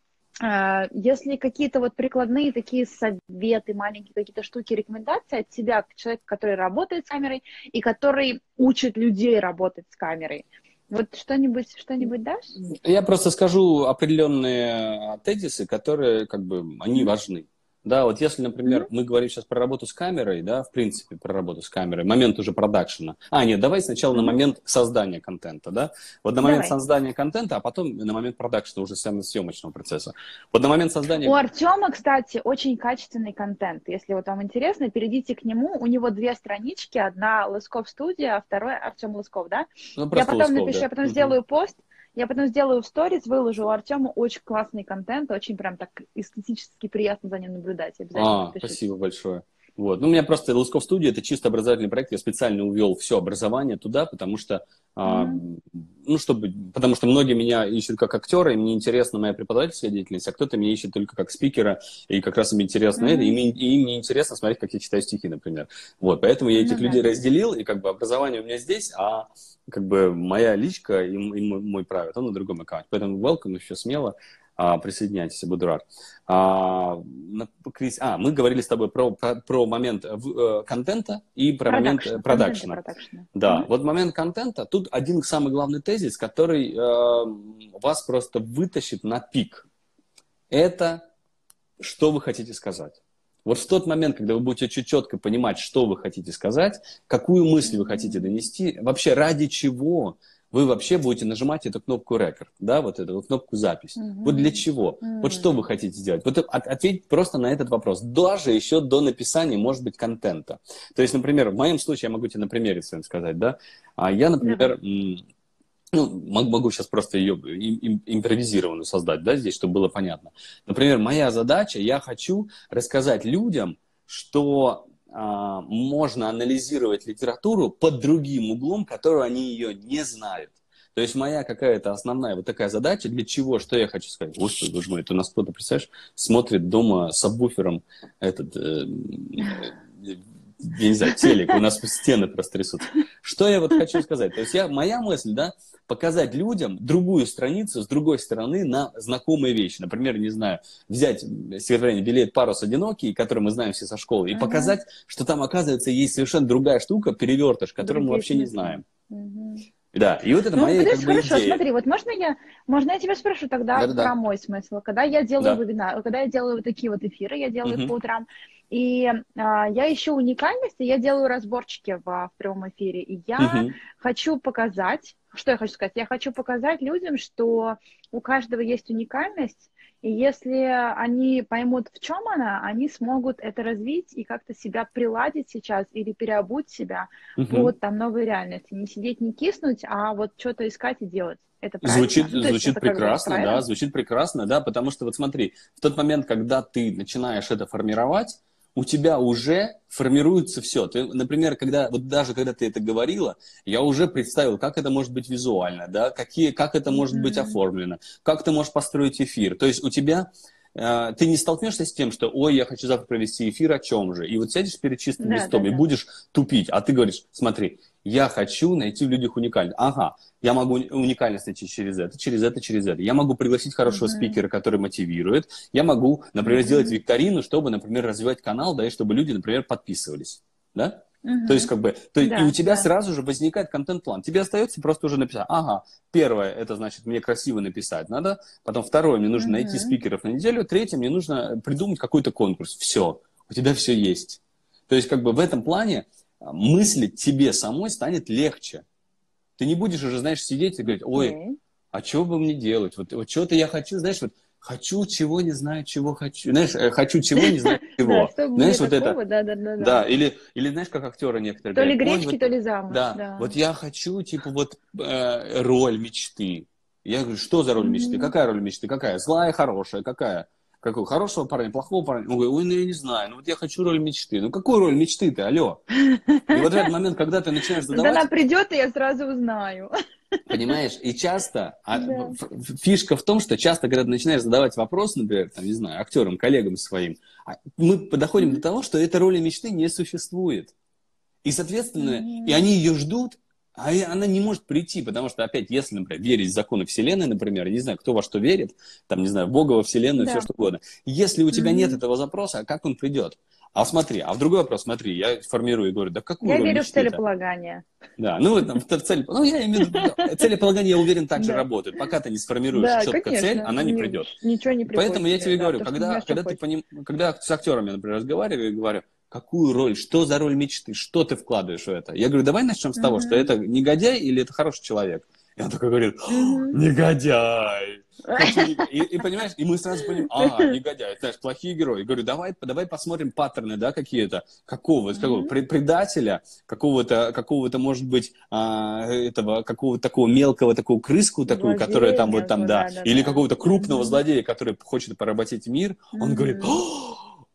э, если какие-то вот прикладные такие советы, маленькие какие-то штуки, рекомендации от тебя, как человека, который работает с камерой и который учит людей работать с камерой, вот что-нибудь что-нибудь дашь? Я просто скажу определенные тезисы, которые как бы они важны. Да, вот если, например, mm-hmm. мы говорим сейчас про работу с камерой, да, в принципе, про работу с камерой, момент уже продакшена. А, нет, давай сначала mm-hmm. на момент создания контента, да. Вот на момент давай. создания контента, а потом на момент продакшена уже самого съемочного процесса. Вот на момент создания... У Артема, кстати, очень качественный контент. Если вот вам интересно, перейдите к нему. У него две странички. Одна Лысков студия, а вторая Артем Лысков, да? Ну, я потом Лысков, напишу, да. я потом mm-hmm. сделаю пост. Я потом сделаю в сторис, выложу у Артема очень классный контент, очень прям так эстетически приятно за ним наблюдать. Обязательно а, напишите. спасибо большое. Вот. Ну, у меня просто Лусков студия это чисто образовательный проект. Я специально увел все образование туда, потому что, mm-hmm. а, ну, чтобы, потому что многие меня ищут как актера, и мне интересна моя преподавательская деятельность, а кто-то меня ищет только как спикера, и как раз им интересно mm-hmm. это, и, мне, и им не интересно смотреть, как я читаю стихи, например. Вот, поэтому я этих mm-hmm. людей разделил, и как бы образование у меня здесь, а как бы моя личка и, и мой правит, он на другом аккаунте. Поэтому welcome еще смело. А, присоединяйтесь, я буду рад. А, Крис, а, мы говорили с тобой про, про, про момент в, э, контента и про Production, момент продакшена. Да, mm-hmm. вот момент контента, тут один самый главный тезис, который э, вас просто вытащит на пик. Это что вы хотите сказать. Вот в тот момент, когда вы будете чуть четко понимать, что вы хотите сказать, какую мысль вы хотите донести, вообще ради чего вы вообще будете нажимать эту кнопку рекорд, да, вот эту вот кнопку запись. Mm-hmm. Вот для чего? Mm-hmm. Вот что вы хотите сделать? Вот ответить просто на этот вопрос. Даже еще до написания, может быть, контента. То есть, например, в моем случае, я могу тебе на примере своем сказать, да, а я, например, mm-hmm. ну, могу сейчас просто ее импровизированную создать, да, здесь, чтобы было понятно. Например, моя задача, я хочу рассказать людям, что можно анализировать литературу под другим углом, который они ее не знают. То есть моя какая-то основная вот такая задача, для чего, что я хочу сказать. Господи, боже мой, это у нас кто-то, представляешь, смотрит дома с сабвуфером этот, э, я не знаю, телек, у нас стены просто трясутся. Что я вот хочу сказать? То есть я, моя мысль, да, показать людям другую страницу с другой стороны на знакомые вещи. Например, не знаю, взять стихотворение «Билет парус одинокий», который мы знаем все со школы, и uh-huh. показать, что там, оказывается, есть совершенно другая штука, перевертыш, которую мы вообще не знаем. Uh-huh. Да, и вот это ну, моя подожди, как бы, хорошо, идея. смотри, вот можно я, можно я тебя спрошу тогда Да-да-да. про мой смысл? Когда я делаю да. вебинар, когда я делаю вот такие вот эфиры, я делаю uh-huh. их по утрам, и а, я ищу уникальность, и я делаю разборчики в, в прямом эфире, и я uh-huh. хочу показать, что я хочу сказать? Я хочу показать людям, что у каждого есть уникальность, и если они поймут, в чем она, они смогут это развить и как-то себя приладить сейчас или переобуть себя угу. под там новой реальности. Не сидеть, не киснуть, а вот что-то искать и делать. Это звучит, ну, звучит прекрасно, да, звучит прекрасно, да, потому что вот смотри, в тот момент, когда ты начинаешь это формировать, у тебя уже формируется все. Ты, например, когда, вот даже когда ты это говорила, я уже представил, как это может быть визуально, да, какие, как это может mm-hmm. быть оформлено, как ты можешь построить эфир. То есть у тебя ты не столкнешься с тем, что, ой, я хочу завтра провести эфир, о чем же? И вот сядешь перед чистым да, листом да, и да. будешь тупить, а ты говоришь, смотри, я хочу найти в людях уникальность. Ага, я могу уникальность найти через это, через это, через это. Я могу пригласить хорошего mm-hmm. спикера, который мотивирует. Я могу, например, mm-hmm. сделать викторину, чтобы, например, развивать канал, да, и чтобы люди, например, подписывались. Да? Mm-hmm. То есть, как бы, то, да, и у тебя да. сразу же возникает контент-план. Тебе остается просто уже написать, ага, первое, это значит, мне красиво написать надо, потом второе, мне нужно mm-hmm. найти спикеров на неделю, третье, мне нужно придумать какой-то конкурс. Все, у тебя все есть. То есть, как бы в этом плане мыслить тебе самой станет легче. Ты не будешь уже, знаешь, сидеть и говорить, ой, okay. а что бы мне делать? Вот, вот что-то я хочу, знаешь, вот хочу чего, не знаю, чего хочу. Знаешь, э, хочу чего, не знаю (laughs) чего. Знаешь, вот это. Да, да, да. Да, или, или знаешь, как актеры некоторые. То ли гречки, то ли замуж. Да, вот я хочу, типа, вот э, роль мечты. Я говорю, что за роль мечты? Какая роль мечты? Какая? Злая, хорошая? Какая? Какого? Хорошего парня, плохого парня? Он говорит, ой, ну я не знаю, ну вот я хочу роль мечты. Ну какую роль мечты ты, алло? (laughs) И вот в этот момент, когда ты начинаешь задавать... Когда она придет, и я сразу узнаю. Понимаешь? И часто, а да. фишка в том, что часто, когда ты начинаешь задавать вопрос, например, там, не знаю, актерам, коллегам своим, а мы подходим mm-hmm. до того, что этой роли мечты не существует. И, соответственно, mm-hmm. и они ее ждут, А она не может прийти, потому что, опять, если, например, верить в законы Вселенной, например, не знаю, кто во что верит, там, не знаю, Бога во Вселенную, да. все что угодно. Если у тебя mm-hmm. нет этого запроса, а как он придет? А смотри, а в другой вопрос, смотри, я формирую и говорю, да какую Я верю в целеполагание. Да, ну, там, в цель, ну, я имею в виду, целеполагание, я уверен, также да. работает. Пока ты не сформируешь да, четко конечно. цель, она не придет. Ничего не приходит. Поэтому я тебе да, говорю, когда, когда ты поним... когда с актерами, например, разговариваю и говорю, какую роль, что за роль мечты, что ты вкладываешь в это? Я говорю, давай начнем с того, что это негодяй или это хороший человек? И он такой говорит, негодяй. И, и понимаешь, и мы сразу понимаем, а, (laughs) негодяй, знаешь, плохие герои. Я говорю, давай, давай посмотрим паттерны, да, какие-то, какого, mm-hmm. какого предателя, какого-то, какого-то, может быть, а, этого, какого-то такого мелкого, такого крыску такую, Злодея, которая там вот там, да, да, да или да. какого-то крупного mm-hmm. злодея, который хочет поработить мир. Mm-hmm. Он говорит,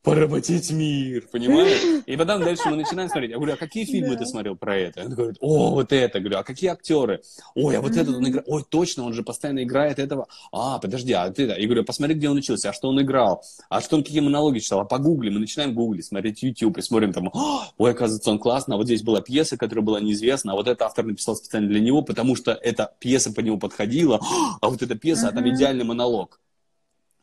поработить мир, понимаешь? И потом дальше мы начинаем смотреть. Я говорю, а какие фильмы да. ты смотрел про это? Он говорит, о, вот это. Я говорю, а какие актеры? Ой, а вот mm-hmm. этот он играет. Ой, точно, он же постоянно играет этого. А, подожди, а ты. Я говорю, посмотри, где он учился, а что он играл, а что он, какие монологи читал, а погугли. Мы начинаем гуглить, смотреть YouTube и смотрим там, ой, оказывается, он классный, а вот здесь была пьеса, которая была неизвестна, а вот этот автор написал специально для него, потому что эта пьеса по нему подходила, а вот эта пьеса, mm-hmm. а там идеальный монолог.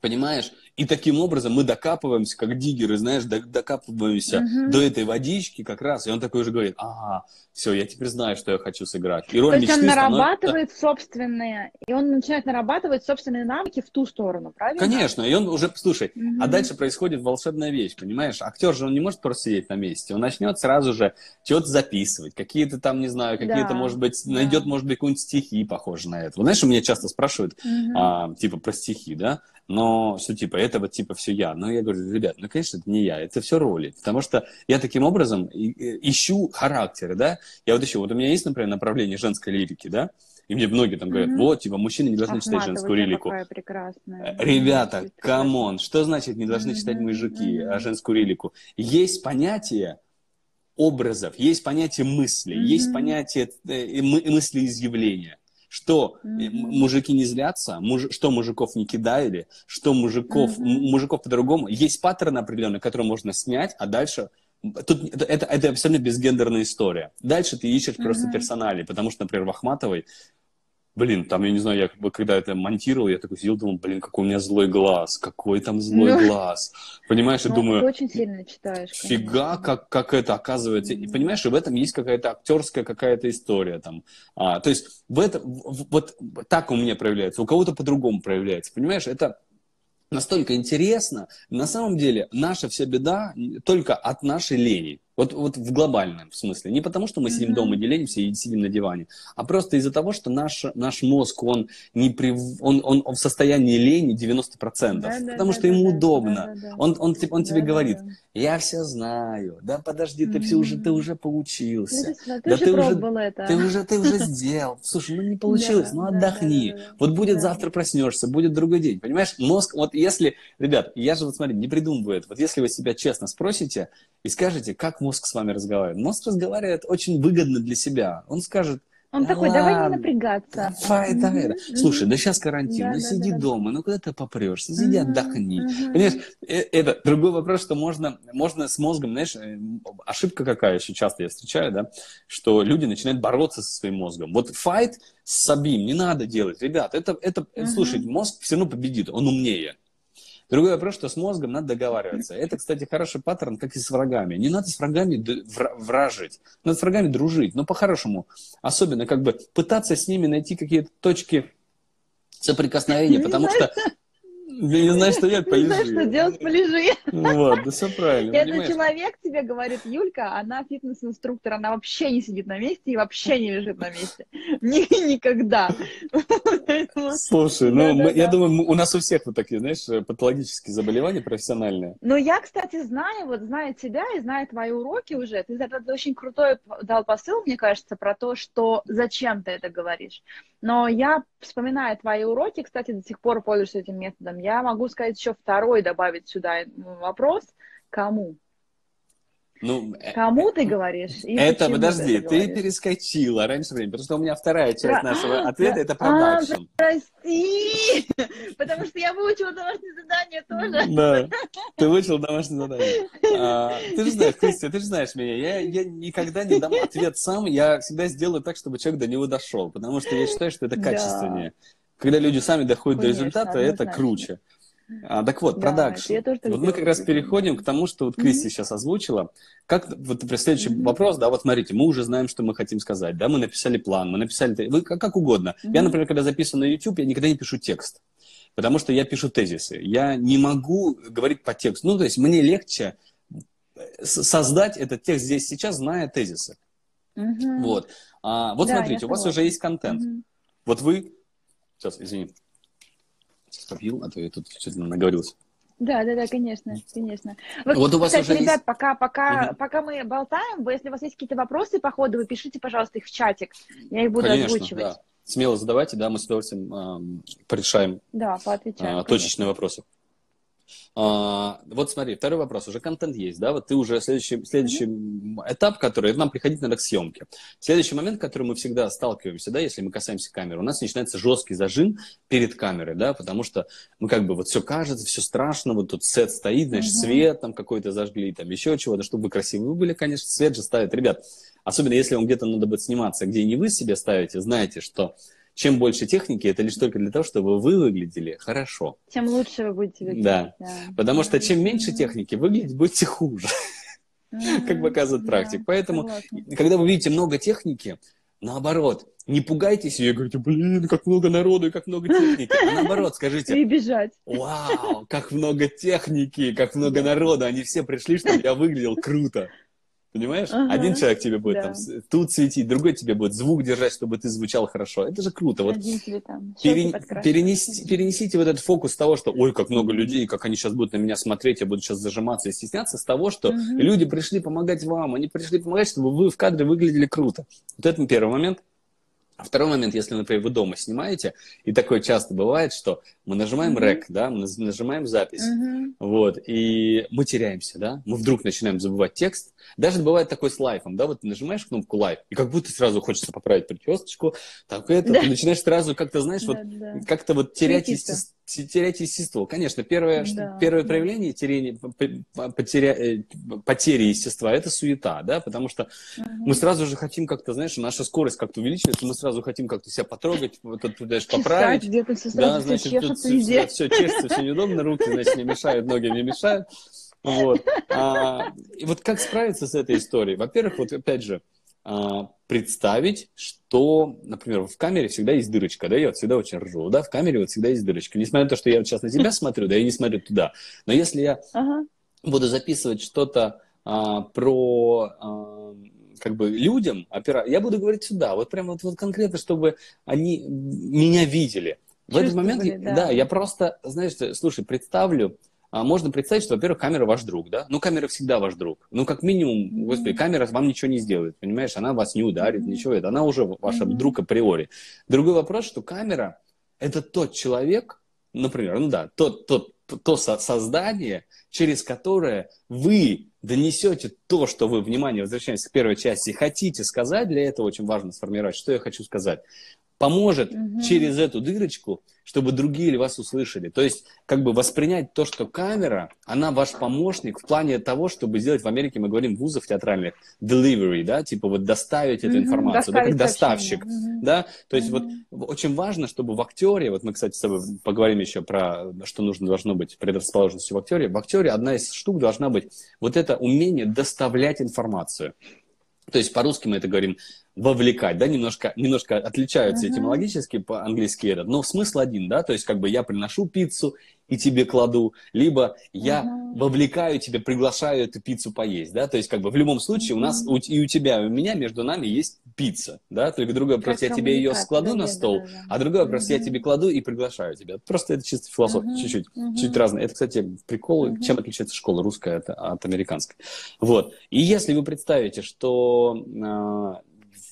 Понимаешь? И таким образом мы докапываемся, как диггеры, знаешь, докапываемся угу. до этой водички как раз. И он такой уже говорит, ага, все, я теперь знаю, что я хочу сыграть. И роль То есть он нарабатывает становится... собственные, и он начинает нарабатывать собственные навыки в ту сторону, правильно? Конечно, и он уже, слушай, угу. а дальше происходит волшебная вещь, понимаешь? Актер же, он не может просто сидеть на месте, он начнет сразу же чего-то записывать, какие-то там, не знаю, какие-то, да. может быть, да. найдет, может быть, какие-нибудь стихи похожие на это. Вот знаешь, у меня часто спрашивают, угу. а, типа, про стихи, да? Но что типа это вот типа все я. Но я говорю, ребят, ну конечно это не я, это все роли, потому что я таким образом ищу характеры, да. Я вот еще, вот у меня есть, например, направление женской лирики, да, и мне многие там говорят, mm-hmm. вот, типа, мужчины не должны Ахматова, читать женскую лирику. прекрасная. Э, ребята, come on, что значит не должны mm-hmm. читать мужики mm-hmm. женскую лирику? Есть понятие образов, есть понятие мысли, mm-hmm. есть понятие э, мыслеизъявления что mm-hmm. мужики не злятся, муж, что мужиков не кидали, что мужиков, mm-hmm. мужиков по-другому. Есть паттерн определенный, который можно снять, а дальше Тут это, это, абсолютно безгендерная история. Дальше ты ищешь mm-hmm. просто персонали, потому что, например, в Ахматовой Блин, там, я не знаю, я когда это монтировал, я такой сидел, думал, блин, какой у меня злой глаз, какой там злой ну, глаз. Понимаешь, я ну, думаю... Ты очень сильно читаешь. Фига, как, как это оказывается. Mm-hmm. И понимаешь, и в этом есть какая-то актерская какая-то история там. А, то есть в этом, в, вот так у меня проявляется, у кого-то по-другому проявляется. Понимаешь, это настолько интересно. На самом деле, наша вся беда только от нашей лени. Вот, вот в глобальном смысле. Не потому, что мы сидим mm-hmm. дома, не ленимся и сидим на диване, а просто из-за того, что наш, наш мозг, он, не при, он, он, он в состоянии лени 90%, да, потому да, что да, ему да, удобно. Да, да, да. Он, он, он, тебе да, говорит, да. я все знаю, да подожди, ты, mm-hmm. все уже, ты уже поучился. Ну, ты, да, ты, уже, это. ты уже ты уже сделал. Слушай, ну не получилось, ну отдохни. Вот будет завтра проснешься, будет другой день. Понимаешь, мозг, вот если, ребят, я же вот смотри, не придумываю это. Вот если вы себя честно спросите и скажете, как мозг с вами разговаривает. Мозг разговаривает очень выгодно для себя. Он скажет, он да такой, давай не напрягаться. Давай, давай. Mm-hmm. Слушай, да сейчас карантин, да, ну да, сиди да, дома, ну куда ты попрешься, сиди, mm-hmm. отдохни. Mm-hmm. Понимаешь, э, это другой вопрос, что можно, можно с мозгом, знаешь, э, ошибка какая еще часто я встречаю, да, что люди начинают бороться со своим мозгом. Вот файт с Сабим не надо делать, ребят, это, это, mm-hmm. слушай, мозг все равно победит, он умнее. Другой вопрос, что с мозгом надо договариваться. Это, кстати, хороший паттерн, как и с врагами. Не надо с врагами вражить, надо с врагами дружить, но по-хорошему. Особенно как бы пытаться с ними найти какие-то точки соприкосновения, потому что не знаю, что делать, полежи. Не знаю, что делать, полежи. Вот, да все правильно. Этот человек тебе говорит, Юлька, она фитнес-инструктор, она вообще не сидит на месте и вообще не лежит на месте. Никогда. Слушай, ну, я думаю, у нас у всех вот такие, знаешь, патологические заболевания профессиональные. Ну, я, кстати, знаю, вот зная тебя и зная твои уроки уже, ты очень крутой дал посыл, мне кажется, про то, что зачем ты это говоришь. Но я, вспоминая твои уроки, кстати, до сих пор пользуюсь этим методом, я могу сказать еще второй добавить сюда вопрос. Кому? Ну, э, Кому ты говоришь? И это, подожди, ты, ты перескочила раньше времени, потому что у меня вторая часть (laughs) Про- нашего А, ответа это а, продакшн. Прости! (laughs) Потому что я выучила домашнее задание тоже. Да, ты выучил домашнее задание. А, ты же знаешь, Кристия, ты же знаешь меня, я, я никогда не дам ответ сам, я всегда сделаю так, чтобы человек до него дошел, потому что я считаю, что это Да. Когда люди сами доходят Конечно, до результата, это круче. А, так вот, Да, продакшн. я так Вот мы как делаю раз переходим к тому, что вот Кристи сейчас озвучила. Как, вот следующий Мгм. вопрос, да, вот смотрите, мы уже знаем, что мы хотим сказать, да, мы написали план, мы написали, вы как, как угодно. Я, Мгм. например, когда записываю на YouTube, я никогда не пишу текст, потому что я пишу тезисы. Я не могу говорить по тексту. Ну, то есть мне легче с- создать этот текст здесь сейчас, зная тезисы. Мгм. Вот. А, вот Да, я смотрите, у вас уже есть контент. Мгм. Вот вы... Сейчас, извини. Сейчас попью, а то я тут что-то наговорился. Да, да, да, конечно, конечно. Вы, Вот у вас кстати, уже ребят, есть- пока, пока, Мгм. пока мы болтаем, если у вас есть какие-то вопросы по ходу, вы пишите, пожалуйста, их в чатик. Я их буду Конечно, озвучивать. да. Смело задавайте, да, мы с удовольствием ам, порешаем Да, поотвечаем. а, точечные вопросы. А, вот смотри, второй вопрос. Уже контент есть, да? Вот ты уже следующий, следующий этап, который нам приходить надо к съемке. Следующий момент, который мы всегда сталкиваемся, да, если мы касаемся камеры, у нас начинается жесткий зажим перед камерой, да, потому что, ну, как бы вот все кажется, все страшно, вот тут сет стоит, значит, Мгм. свет там какой-то зажгли, там еще чего-то, чтобы вы красивые были, конечно, свет же ставят. Ребят, особенно если вам где-то надо будет сниматься, где не вы себе ставите, знаете, что чем больше техники, это лишь только для того, чтобы вы выглядели хорошо. Тем лучше вы будете выглядеть. Да. Потому что чем меньше техники, выглядеть будете хуже, как показывает Да, практика. Поэтому, когда вы видите много техники, наоборот, не пугайтесь ее и говорите, блин, как много народу и как много техники. А наоборот, скажите, И бежать. вау, как много техники, как много народу, они все пришли, чтобы я выглядел круто. Понимаешь? Ага. Один человек тебе будет Да. там тут светить, другой тебе будет звук держать, чтобы ты звучал хорошо. Это же круто. Вот Пере- перенести- перенесите вот этот фокус того, что ой, как много людей, как они сейчас будут на меня смотреть, я буду сейчас зажиматься и стесняться, с того, что Мгм. люди пришли помогать вам, они пришли помогать, чтобы вы в кадре выглядели круто. Вот это первый момент. А второй момент, если, например, вы дома снимаете, и такое часто бывает, что мы нажимаем Мгм. рек, да, мы нажимаем запись, Мгм. вот, и мы теряемся, да, мы вдруг начинаем забывать текст. Даже бывает такой с лайфом, да, вот ты нажимаешь кнопку лайф, и как будто сразу хочется поправить прическу, так это, Да. ты начинаешь сразу как-то, знаешь, вот Да, да. как-то вот терять, есте- те- терять естество. Конечно, первое, что- Да, первое да. проявление терения- по- по- потеря- э, потери естества – это суета, да, потому что Мгм. мы сразу же хотим как-то, знаешь, наша скорость как-то увеличивается, мы сразу хотим как-то себя потрогать, вот это, знаешь, Чесать поправить. где-то все Да, сразу значит, все тут чешется везде. все, чешется, все неудобно, руки, значит, не мешают, ноги не мешают. Вот. А, и вот как справиться с этой историей? Во-первых, вот опять же, представить, что, например, в камере всегда есть дырочка, да, я вот всегда очень ржу, да, в камере вот всегда есть дырочка. Несмотря на то, что я вот сейчас на тебя смотрю, да, я не смотрю туда. Но если я Ага. буду записывать что-то а, про а, как бы людям, опера... я буду говорить сюда, вот прям вот, вот конкретно, чтобы они меня видели. В этот момент, да. да, я просто, знаешь, слушай, представлю, а, можно представить, что, во-первых, камера ваш друг, да? Ну, камера всегда ваш друг. Ну, как минимум, господи, камера вам ничего не сделает, понимаешь? Она вас не ударит, ничего это. Она уже ваш Мгм. друг априори. Другой вопрос, что камера – это тот человек, например, ну да, тот, тот, то со- создание, через которое вы донесете то, что вы, внимание, возвращаясь к первой части, хотите сказать, для этого очень важно сформировать, что я хочу сказать, поможет Мгм. через эту дырочку, чтобы другие вас услышали. То есть, как бы воспринять то, что камера, она ваш помощник в плане того, чтобы сделать, в Америке мы говорим вузов театральных, delivery, да, типа вот доставить эту Мгм, информацию, да, как доставить доставщик. Мгм. да, то есть Мгм. вот очень важно, чтобы в актере, вот мы, кстати, с тобой поговорим еще про, что нужно должно быть предрасположенностью в актере, в актере одна из штук должна быть вот это умение доставлять информацию. То есть по-русски мы это говорим вовлекать, да, немножко, немножко отличаются Мгм. этимологически по-английски этот, но смысл один, да, то есть как бы я приношу пиццу и тебе кладу, либо я Мгм. вовлекаю тебя, приглашаю эту пиццу поесть, да, то есть как бы в любом случае у нас у- и у тебя, и у меня между нами есть пицца, да, только другой вопрос, я тебе ее складу да, на стол, да, да. а другой вопрос, я Мгм. тебе кладу и приглашаю тебя. Просто это чисто философия, Мгм. чуть-чуть, Мгм. чуть разное. Это, кстати, прикол, Мгм. чем отличается школа русская от, от американской. Вот. И если вы представите, что а,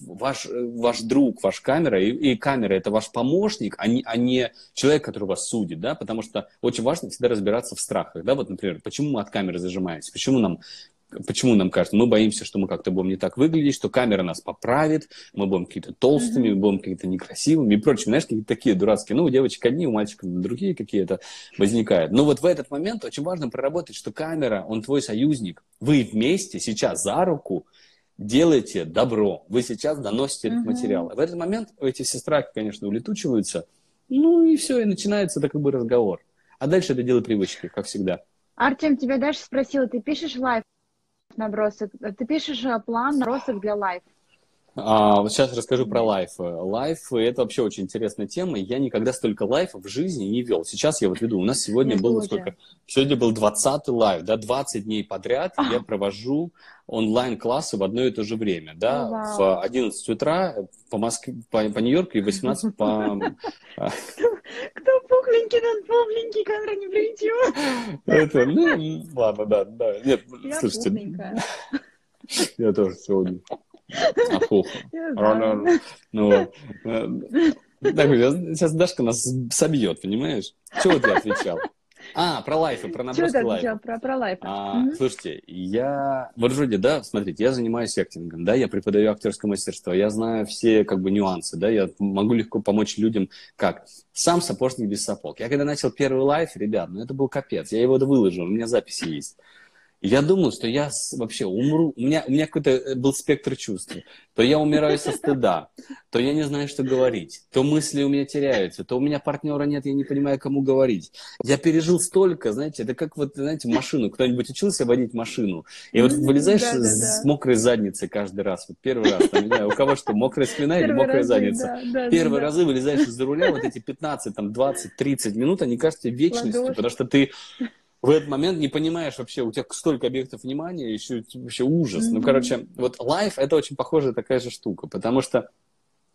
ваш, ваш друг, ваш камера, и, и камера это ваш помощник, а не, а не человек, который вас судит, да, потому что очень важно всегда разбираться в страхах, да, вот, например, почему мы от камеры зажимаемся, почему нам Почему нам кажется? Мы боимся, что мы как-то будем не так выглядеть, что камера нас поправит, мы будем какие-то толстыми, мы будем какие-то некрасивыми и прочее. Знаешь, какие-то такие дурацкие. Ну, у девочек одни, у мальчиков другие какие-то возникают. Но вот в этот момент очень важно проработать, что камера, он твой союзник. Вы вместе сейчас за руку делаете добро. Вы сейчас доносите этот материал. В этот момент эти все страхи, конечно, улетучиваются. Ну и все, и начинается так как бы разговор. А дальше это дело привычки, как всегда. Артем, тебя Даша спросила, ты пишешь live набросок, ты пишешь э, план набросок для live? А, вот сейчас расскажу про live. Live – это вообще очень интересная тема. Я никогда столько live ов в жизни не вел. Сейчас я вот веду. У нас сегодня было сколько? Сегодня был 20-й лайф, да, 20 дней подряд я провожу онлайн-классы в одно и то же время, да, Вау. в 11 утра по Москве, по, по Нью-Йорку и 18 по... Кто пухленький, тот пухленький, камера не придет. Это, ну, ладно, да, да. Нет, слушайте. Я тоже сегодня. Опух. Ну, э, так, сейчас Дашка нас собьет, понимаешь? Чего ты отвечал? А, про лайфы, про наброски лайфа. Про, про лайфы. А, mm-hmm. Слушайте, я... Вот вроде, да, смотрите, я занимаюсь актингом, да, я преподаю актерское мастерство, я знаю все, как бы, нюансы, да, я могу легко помочь людям, как? Сам сапожник без сапог. Я когда начал первый лайф, ребят, ну это был капец, я его выложил, у меня записи есть. Я думал, что я вообще умру. У меня, у меня какой-то э, был спектр чувств. То я умираю со стыда, то я не знаю, что говорить, то мысли у меня теряются, то у меня партнера нет, я не понимаю, кому говорить. Я пережил столько, знаете, это как вот, знаете, машину. Кто-нибудь учился водить машину? И вот вылезаешь да, да, с да. мокрой задницей каждый раз. Вот первый раз, там, не знаю, у кого что, мокрая спина или мокрая разы, задница. Да, да, Первые да. разы вылезаешь из-за руля, вот эти 15, там, 20, 30 минут, они кажутся вечностью, Ладошь. потому что ты в этот момент не понимаешь вообще, у тебя столько объектов внимания, еще вообще ужас. Mm-hmm. Ну, короче, вот лайф это очень похожая такая же штука, потому что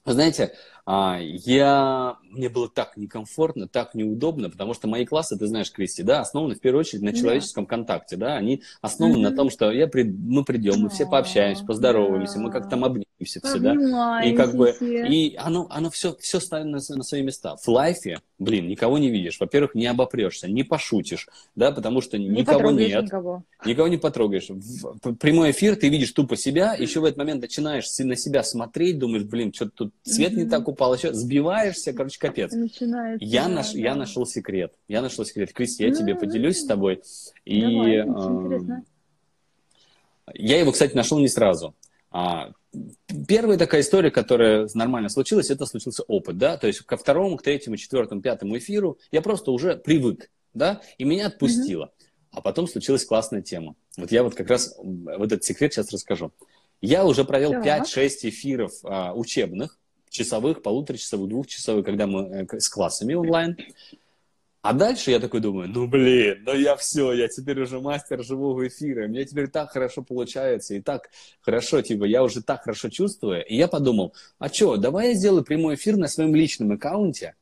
знаете, а, я, мне было так некомфортно, так неудобно, потому что мои классы, ты знаешь, Кристи, да, основаны в первую очередь на человеческом да. контакте, да, они основаны mm-hmm. на том, что я при, мы придем, мы все пообщаемся, поздороваемся, да. мы как-то там обнимемся все, да, и как бы, и оно, оно все, все ставит на, на свои места. В лайфе, блин, никого не видишь, во-первых, не обопрешься, не пошутишь, да, потому что не никого нет, никого. никого не потрогаешь. В прямой эфир ты видишь тупо себя, еще в этот момент начинаешь на себя смотреть, думаешь, блин, что-то тут цвет mm-hmm. не так упал, еще сбиваешься, короче, капец. Начинается, я, да, наш, да. я нашел секрет. Я нашел секрет. Кристи, я тебе поделюсь с тобой. И, Давай, э, я его, кстати, нашел не сразу. А, первая такая история, которая нормально случилась, это случился опыт, да, то есть ко второму, к третьему, четвертому, пятому эфиру я просто уже привык, да, и меня отпустило. Mm-hmm. А потом случилась классная тема. Вот я вот как раз вот этот секрет сейчас расскажу. Я уже провел так. 5-6 эфиров а, учебных, часовых, полуторачасовых, двухчасовых, когда мы э, с классами онлайн. А дальше я такой думаю, ну блин, ну я все, я теперь уже мастер живого эфира, мне теперь так хорошо получается, и так хорошо, типа, я уже так хорошо чувствую. И я подумал, а что, давай я сделаю прямой эфир на своем личном аккаунте,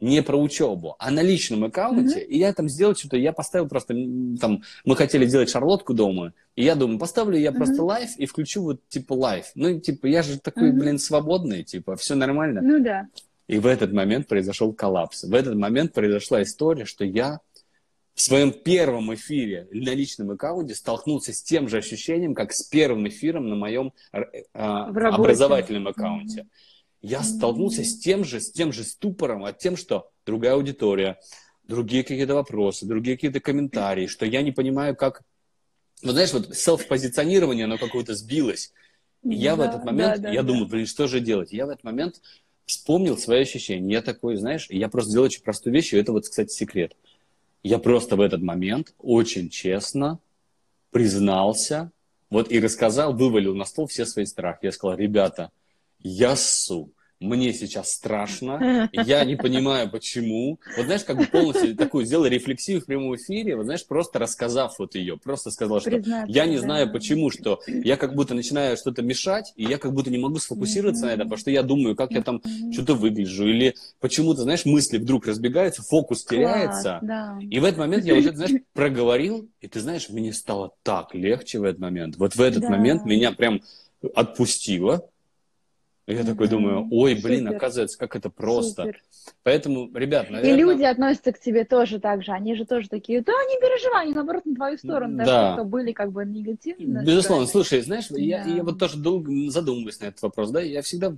не про учебу, а на личном аккаунте, mm-hmm. и я там сделал что-то, я поставил просто, там, мы хотели делать шарлотку дома, и я думаю, поставлю я mm-hmm. просто live и включу вот, типа, live. Ну, типа, я же такой, mm-hmm. блин, свободный, типа, все нормально. Ну, да. И в этот момент произошел коллапс. В этот момент произошла история, что я в своем первом эфире на личном аккаунте столкнулся с тем же ощущением, как с первым эфиром на моем э, образовательном аккаунте. Mm-hmm я столкнулся с тем же, с тем же ступором, от тем, что другая аудитория, другие какие-то вопросы, другие какие-то комментарии, что я не понимаю, как... Вот знаешь, вот селф-позиционирование, оно какое-то сбилось. И я да, в этот момент, да, да, я да. думаю, блин, что же делать? Я в этот момент вспомнил свои ощущения. Я такой, знаешь, я просто сделал очень простую вещь, и это вот, кстати, секрет. Я просто в этот момент очень честно признался, вот и рассказал, вывалил на стол все свои страхи. Я сказал, ребята, я ссу. Мне сейчас страшно, (laughs) я не понимаю, почему. Вот знаешь, как бы полностью такую сделал рефлексию в прямом эфире, вот знаешь, просто рассказав вот ее, просто сказал, что Признаться, я не да. знаю почему, что я как будто начинаю что-то мешать, и я как будто не могу сфокусироваться mm-hmm. на этом, потому что я думаю, как я там mm-hmm. что-то выгляжу, или почему-то, знаешь, мысли вдруг разбегаются, фокус Класс, теряется. Да. И в этот момент я уже, знаешь, проговорил, и ты знаешь, мне стало так легче в этот момент. Вот в этот да. момент меня прям отпустило, Я такой думаю, ой, блин, Супер. оказывается, как это просто. Супер. Поэтому, ребят, наверное... И люди относятся к тебе тоже так же. Они же тоже такие, да, не переживай, они наоборот на твою сторону. Даже Да. те, кто были как бы негативны. Безусловно, настроены. слушай, знаешь, я, Да. я вот тоже долго задумываюсь на этот вопрос, да, я всегда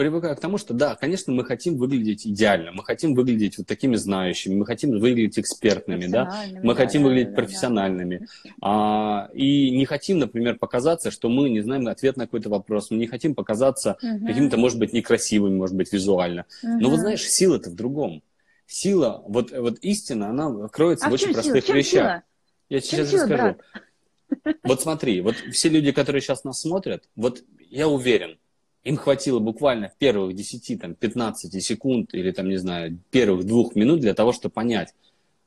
привыкаю к тому, что да, конечно, мы хотим выглядеть идеально, мы хотим выглядеть вот такими знающими, мы хотим выглядеть экспертными, да, Профессиональными, мы да, хотим да, выглядеть да, да, да. профессиональными, А, и не хотим, например, показаться, что мы не знаем ответ на какой-то вопрос, мы не хотим показаться Мгм. каким-то, может быть, некрасивым, может быть, визуально. Но вот знаешь, сила-то в другом. Сила, вот, вот истина, она кроется а в в очень сила? простых чем вещах. сила? Я чем сейчас сила, расскажу. брат? Вот смотри, вот все люди, которые сейчас нас смотрят, вот я уверен, им хватило буквально первых 10, там, 15 секунд или, там, не знаю, первых двух минут для того, чтобы понять,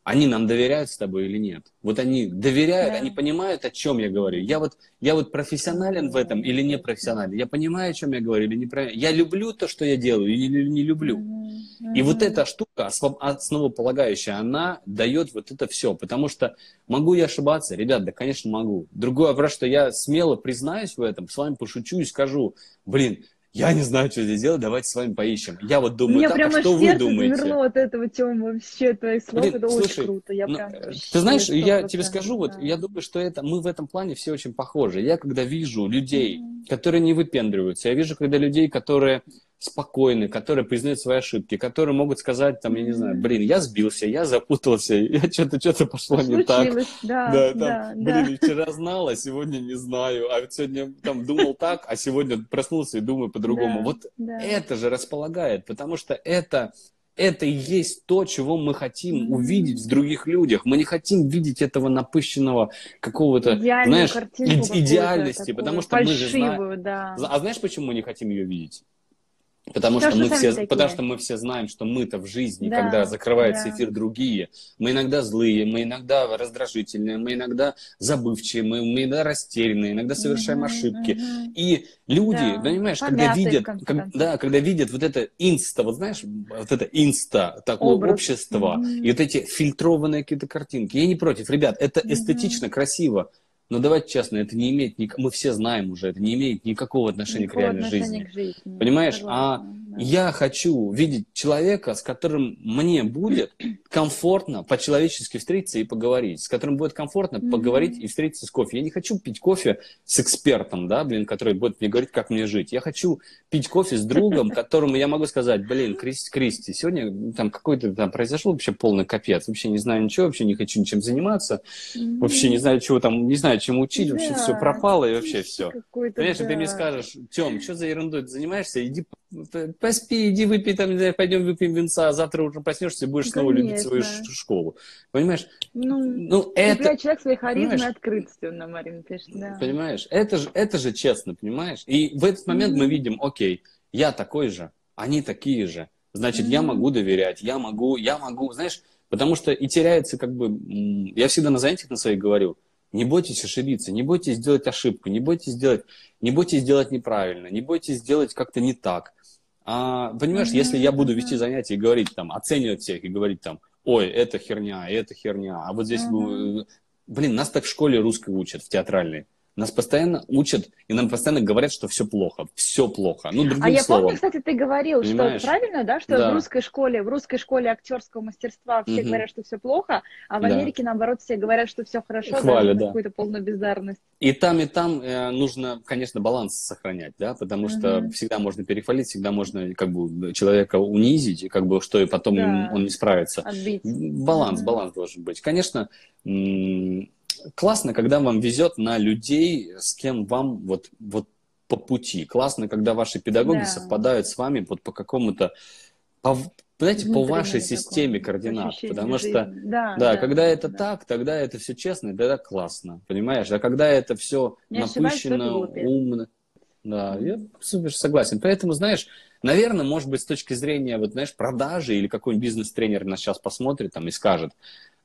они нам доверяют с тобой или нет. Вот они доверяют, Да. они понимают, о чем я говорю. Я вот, я вот профессионален в этом или не профессионален. Я понимаю, о чем я говорю или не про- Я люблю то, что я делаю или не люблю. Мгм. И вот эта штука, основ- основополагающая, она дает вот это все. Потому что могу я ошибаться? Ребят, да, конечно, могу. Другой вопрос, что я смело признаюсь в этом, с вами пошучу и скажу, блин, я не знаю, что здесь делать, давайте с вами поищем. Я вот думаю меня так, прямо а что вы думаете? замерло от этого, Тёма, вообще, твоих слов. Блин, это слушай, очень круто. Я Ну, прям э, ты знаешь, я 100%, тебе скажу, вот да. я думаю, что это мы в этом плане все очень похожи. Я когда вижу людей, Мгм. которые не выпендриваются, я вижу, когда людей, которые спокойны, которые признают свои ошибки, которые могут сказать, там, я не знаю, блин, я сбился, я запутался, (laughs) я что-то что-то пошло не так. Да, Да, там, да, блин, вчера знал, а сегодня не знаю, а сегодня там думал так, а сегодня проснулся и думаю по-другому. Да, Вот да. это же располагает, потому что это, это и есть то, чего мы хотим увидеть в других людях. Мы не хотим видеть этого напыщенного какого-то, знаешь, какую-то идеальности, потому что мы же знаем... да. А знаешь, почему мы не хотим ее видеть? Потому что, что мы все, такие. потому что мы все знаем, что мы-то в жизни, Да, когда закрывается да. эфир другие, мы иногда злые, мы иногда раздражительные, мы иногда забывчивые, мы, мы иногда растерянные, иногда совершаем Мгм, ошибки. мгм. И люди, Да, понимаешь, когда помятые, в видят, как- да, когда видят вот это инста, вот знаешь, вот это инста, такое Образ. общество, Мгм. и вот эти фильтрованные какие-то картинки. Я не против, ребят, это Мгм. эстетично, красиво. Но давайте честно, это не имеет, ник- мы все знаем уже, это не имеет никакого отношения Никакого к реальной отношения жизни. к жизни. Понимаешь, Согласна, да. Я хочу видеть человека, с которым мне будет комфортно по-человечески встретиться и поговорить, с которым будет комфортно Мгм. поговорить и встретиться с кофе. Я не хочу пить кофе с экспертом, да, блин, который будет мне говорить, как мне жить. Я хочу пить кофе с другом, (laughs) которому я могу сказать, блин, Кристи, Кристи сегодня там какой-то там произошел вообще полный капец, вообще не знаю ничего, вообще не хочу ничем заниматься, Мгм. вообще не знаю, чего там, не знаю, чему учить, вообще Да, все пропало и вообще все. Понимаешь, и ты мне да. скажешь, Тем, что за ерундой ты занимаешься, иди поспи, иди выпей, там, не знаю, пойдем выпьем винца, а завтра утром проснешься и будешь снова любить свою Конечно. школу. Понимаешь? Ну, Ну, это... человек своей харизмой на Марина пишет, да. понимаешь, это же, это же честно, понимаешь? И в этот момент мы Мгм. видим, окей, я такой же, они такие же, значит, я Мгм. могу доверять, я могу, я могу, знаешь, потому что и теряется как бы, я всегда на занятиях на своих говорю, не бойтесь ошибиться, не бойтесь сделать ошибку, не бойтесь сделать, не бойтесь сделать неправильно, не бойтесь сделать как-то не так. А, понимаешь, Мгм, если я буду вести занятия и говорить там, оценивать всех и говорить там, ой, это херня, это херня, а вот здесь, э, блин, нас так в школе русской учат, в театральной. Нас постоянно учат, и нам постоянно говорят, что все плохо, все плохо. Ну, другим А я словом. помню, кстати, ты говорил, Понимаешь? что правильно, да, что Да. в русской школе, в русской школе актерского мастерства все Мгм. говорят, что все плохо, а в Да. Америке, наоборот, все говорят, что все хорошо, Хвалят, на да. какую-то полную бездарность. И там, и там э, нужно, конечно, баланс сохранять, да, потому что всегда можно перехвалить, всегда можно как бы человека унизить, и как бы что и потом Да. он не справится. Отбить. Баланс, Мгм. баланс должен быть. Конечно, классно, когда вам везет на людей, с кем вам вот, вот по пути. Классно, когда ваши педагоги Да. совпадают с вами вот по какому-то, по, знаете, по вашей системе координат. Потому что жизни. да, да, когда это да. так, тогда это все честно, тогда классно, понимаешь? А когда это все Не глупец. умно, да, я супер согласен. Поэтому, знаешь, наверное, может быть, с точки зрения, вот, знаешь, продажи или какой-нибудь бизнес-тренер нас сейчас посмотрит там и скажет,